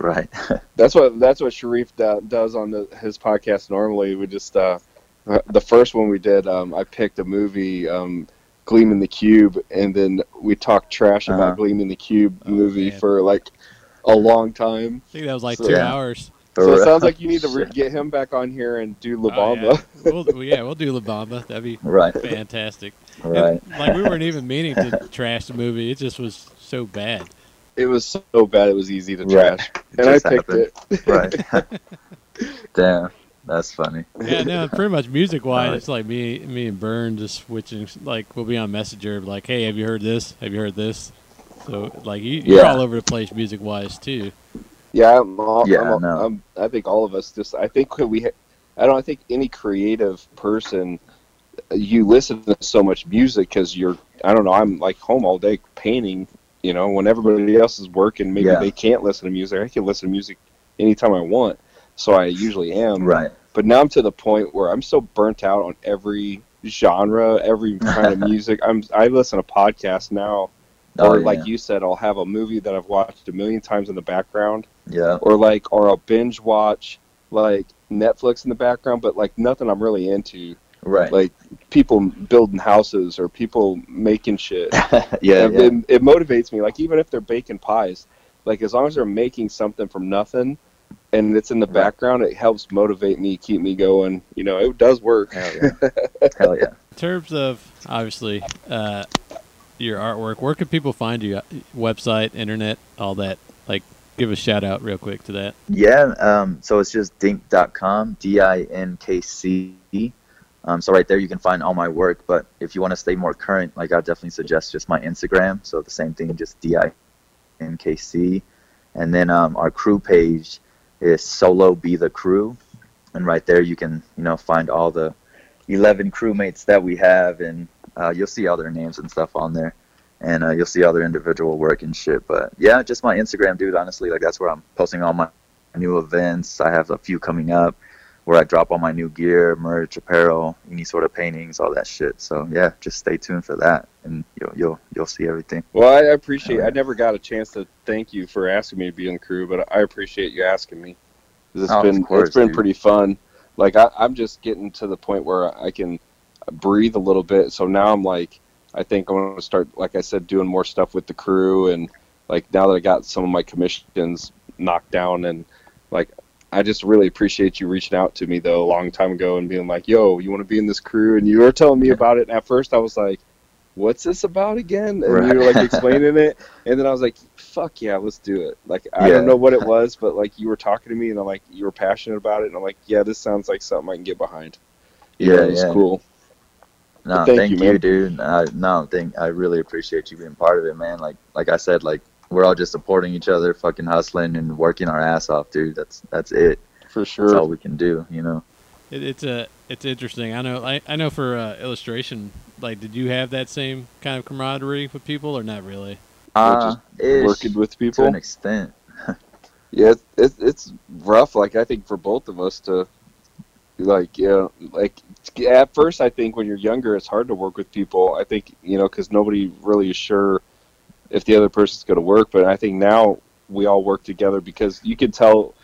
Speaker 8: Right. [LAUGHS]
Speaker 7: That's what that's what Sharif do, does on the, his podcast normally. We just uh, the first one we did, um, I picked a movie, um, Gleam in the Cube, and then we talked trash about
Speaker 8: Uh-huh.
Speaker 7: Gleam in the Cube
Speaker 6: Oh,
Speaker 7: movie
Speaker 6: man.
Speaker 7: for like a long time.
Speaker 6: I think that was like
Speaker 7: So-
Speaker 6: two
Speaker 8: Yeah.
Speaker 6: hours.
Speaker 7: So it sounds like you need to [LAUGHS] re- get him back on here and do oh, La
Speaker 6: Oh, yeah. We'll, well, yeah, we'll do La Bamba. That'd be
Speaker 8: Right.
Speaker 6: fantastic. And,
Speaker 8: Right.
Speaker 6: like we weren't even meaning to trash the movie. It just was so bad.
Speaker 7: It was so bad it was easy to trash,
Speaker 8: It
Speaker 7: and I picked
Speaker 8: happened.
Speaker 7: it.
Speaker 8: Right. [LAUGHS] Damn. That's funny.
Speaker 6: Yeah, no, pretty much music wise,
Speaker 8: Alright.
Speaker 6: it's like me, me and Burn just switching. Like we'll be on Messenger, like, hey, have you heard this? Have you heard this? So like you, you're
Speaker 8: Yeah.
Speaker 6: all over the place music wise too.
Speaker 7: Yeah, I'm all,
Speaker 8: Yeah,
Speaker 7: I'm all-
Speaker 8: no.
Speaker 7: I'm- I think all of us just. I think we. I don't. I think any creative person, you listen to so much music because you're. I don't know. I'm like home all day painting. You know, when everybody else is working, maybe
Speaker 8: Yeah.
Speaker 7: they can't listen to music. I can listen to music anytime I want. So I usually am.
Speaker 8: Right.
Speaker 7: But now I'm to the point where I'm so burnt out on every genre, every kind of [LAUGHS] music. I'm. I listen to podcasts now.
Speaker 8: Oh,
Speaker 7: or
Speaker 8: yeah.
Speaker 7: like you said, I'll have a movie that I've watched a million times in the background
Speaker 8: Yeah.
Speaker 7: or like or I'll binge watch like Netflix in the background, but like nothing I'm really into.
Speaker 8: Right.
Speaker 7: Like people building houses or people making shit. [LAUGHS]
Speaker 8: yeah.
Speaker 7: And
Speaker 8: yeah.
Speaker 7: It, it motivates me. Like even if they're baking pies, like as long as they're making something from nothing, and it's in the background, it helps motivate me, keep me going. You know, it does work.
Speaker 8: Hell yeah. Hell yeah.
Speaker 6: In terms of obviously uh, your artwork, where can people find you? Website, internet, all that. Like, give a shout out real quick to that.
Speaker 8: Yeah, um, so it's just dink.com, D I N K C. Um, so right there you can find all my work. But if you want to stay more current, like I definitely suggest just my Instagram. So the same thing, just D I N K C. And then um, our crew page is Solo Be the Crew. And right there you can, you know, find all the 11 crewmates that we have. And uh, you'll see other names and stuff on there. And uh, you'll see other individual work and shit. But yeah, just my Instagram, dude. Honestly, like that's where I'm posting all my new events. I have a few coming up where I drop all my new gear, merch, apparel, any sort of paintings, all that shit. So yeah, just stay tuned for that, and you'll you'll you'll see everything.
Speaker 7: Well, I appreciate. I never got a chance to thank you for asking me to be in the crew, but I appreciate you asking me. It's
Speaker 8: Oh,
Speaker 7: been
Speaker 8: course,
Speaker 7: it's been
Speaker 8: dude.
Speaker 7: pretty fun. Like I, I'm just getting to the point where I can breathe a little bit. So now I'm like, I think I'm gonna start, like I said, doing more stuff with the crew, and like now that I got some of my commissions knocked down, and like I just really appreciate you reaching out to me though a long time ago and being like, "Yo, you want to be in this crew?" And you were telling me about it. And at first, I was like, "What's this about again?" And you were like [LAUGHS] explaining it, and then I was like, "Fuck yeah, let's do it!" Like I
Speaker 8: Yeah.
Speaker 7: don't know what it was, but like you were talking to me, and I'm like, you were passionate about it, and I'm like, "Yeah, this sounds like something I can get behind." You
Speaker 8: Yeah,
Speaker 7: know, it's
Speaker 8: yeah.
Speaker 7: cool.
Speaker 8: No,
Speaker 7: Thank
Speaker 8: thank,
Speaker 7: you,
Speaker 8: you, dude. Uh, no, thank. I really appreciate you being part of it, man. Like like I said, like we're all just supporting each other, fucking hustling and working our ass off, dude. That's that's it.
Speaker 7: For sure,
Speaker 8: That's
Speaker 7: sure.
Speaker 8: all we can do, you know.
Speaker 6: It, it's a it's interesting. I know I, I know for uh, illustration. Like, did you have that same kind of camaraderie with people, or not really?
Speaker 8: Uh, ish,
Speaker 7: Working with people to
Speaker 8: an extent. [LAUGHS]
Speaker 7: Yeah, it's, it's it's rough. Like I think for both of us to, like you know, like at first I think when you're younger it's hard to work with people. I think you know because nobody really is sure if the other person's going to work. But I think now we all work together because you can tell.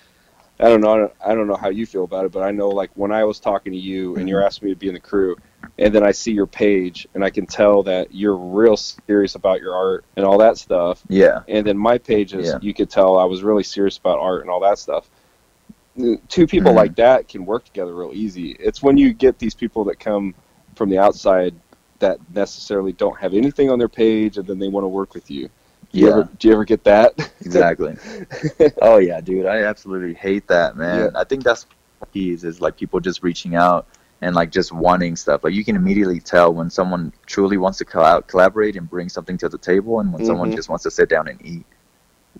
Speaker 7: I don't know. I don't, I don't know how you feel about it, but I know like when I was talking to you and you're mm-hmm. asking me to be in the crew, and then I see your page and I can tell that you're real serious about your art and all that stuff
Speaker 8: Yeah,
Speaker 7: and then my pages
Speaker 8: Yeah.
Speaker 7: you could tell i was really serious about art and all that stuff two people
Speaker 8: Mhm.
Speaker 7: like that can work together real easy it's when you get these people that come from the outside that necessarily don't have anything on their page and then they want to work with you do you,
Speaker 8: yeah,
Speaker 7: ever, do you ever get that [LAUGHS]
Speaker 8: exactly. [LAUGHS] oh yeah, dude. I absolutely hate that, man.
Speaker 7: Yeah.
Speaker 8: I think that's keys is like people just reaching out and like just wanting stuff. Like you can immediately tell when someone truly wants to coll- collaborate and bring something to the table, and when someone
Speaker 7: Mhm.
Speaker 8: just wants to sit down and eat.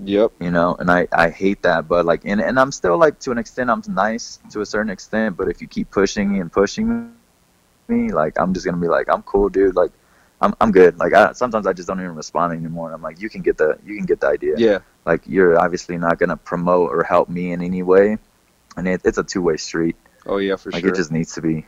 Speaker 7: Yep
Speaker 8: you know and i i hate that but like and, and i'm still like to an extent i'm nice to a certain extent but if you keep pushing me and pushing me like i'm just gonna be like i'm cool dude like i'm, I'm good. Like I, sometimes i just don't even respond anymore i'm like you can get the you can get the idea.
Speaker 7: Yeah.
Speaker 8: Like you're obviously not gonna promote or help me in any way and it, it's a two-way street.
Speaker 7: Oh yeah for
Speaker 8: like
Speaker 7: sure.
Speaker 8: it just needs to be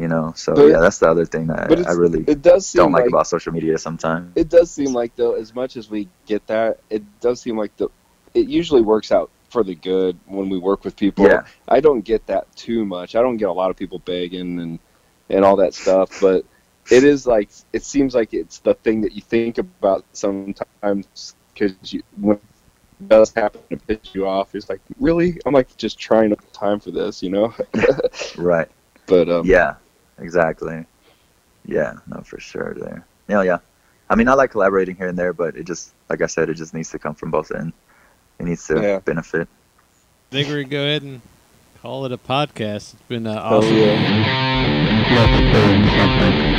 Speaker 8: you know? So
Speaker 7: But-
Speaker 8: yeah that's the other thing that I, I really
Speaker 7: it does seem
Speaker 8: don't like,
Speaker 7: like
Speaker 8: about social media sometimes.
Speaker 7: It does seem like though as much as we get that it does seem like the it usually works out for the good when we work with people.
Speaker 8: Yeah.
Speaker 7: i don't get that too much. I don't get a lot of people begging and and all that stuff but it is like it seems like it's the thing that you think about sometimes because when it does happen to piss you off it's like really? I'm like just trying to time for this you know? [LAUGHS]
Speaker 8: Right.
Speaker 7: But um
Speaker 8: Yeah, exactly. Yeah, no, for sure. There. Yeah, yeah. I mean, I like collaborating here and there, but it just, like I said, it just needs to come from both ends. It needs to
Speaker 7: Yeah.
Speaker 8: benefit.
Speaker 6: I think we can go ahead and call it a podcast. It's been uh,
Speaker 7: oh,
Speaker 6: awesome.
Speaker 7: yeah.
Speaker 1: Let's burn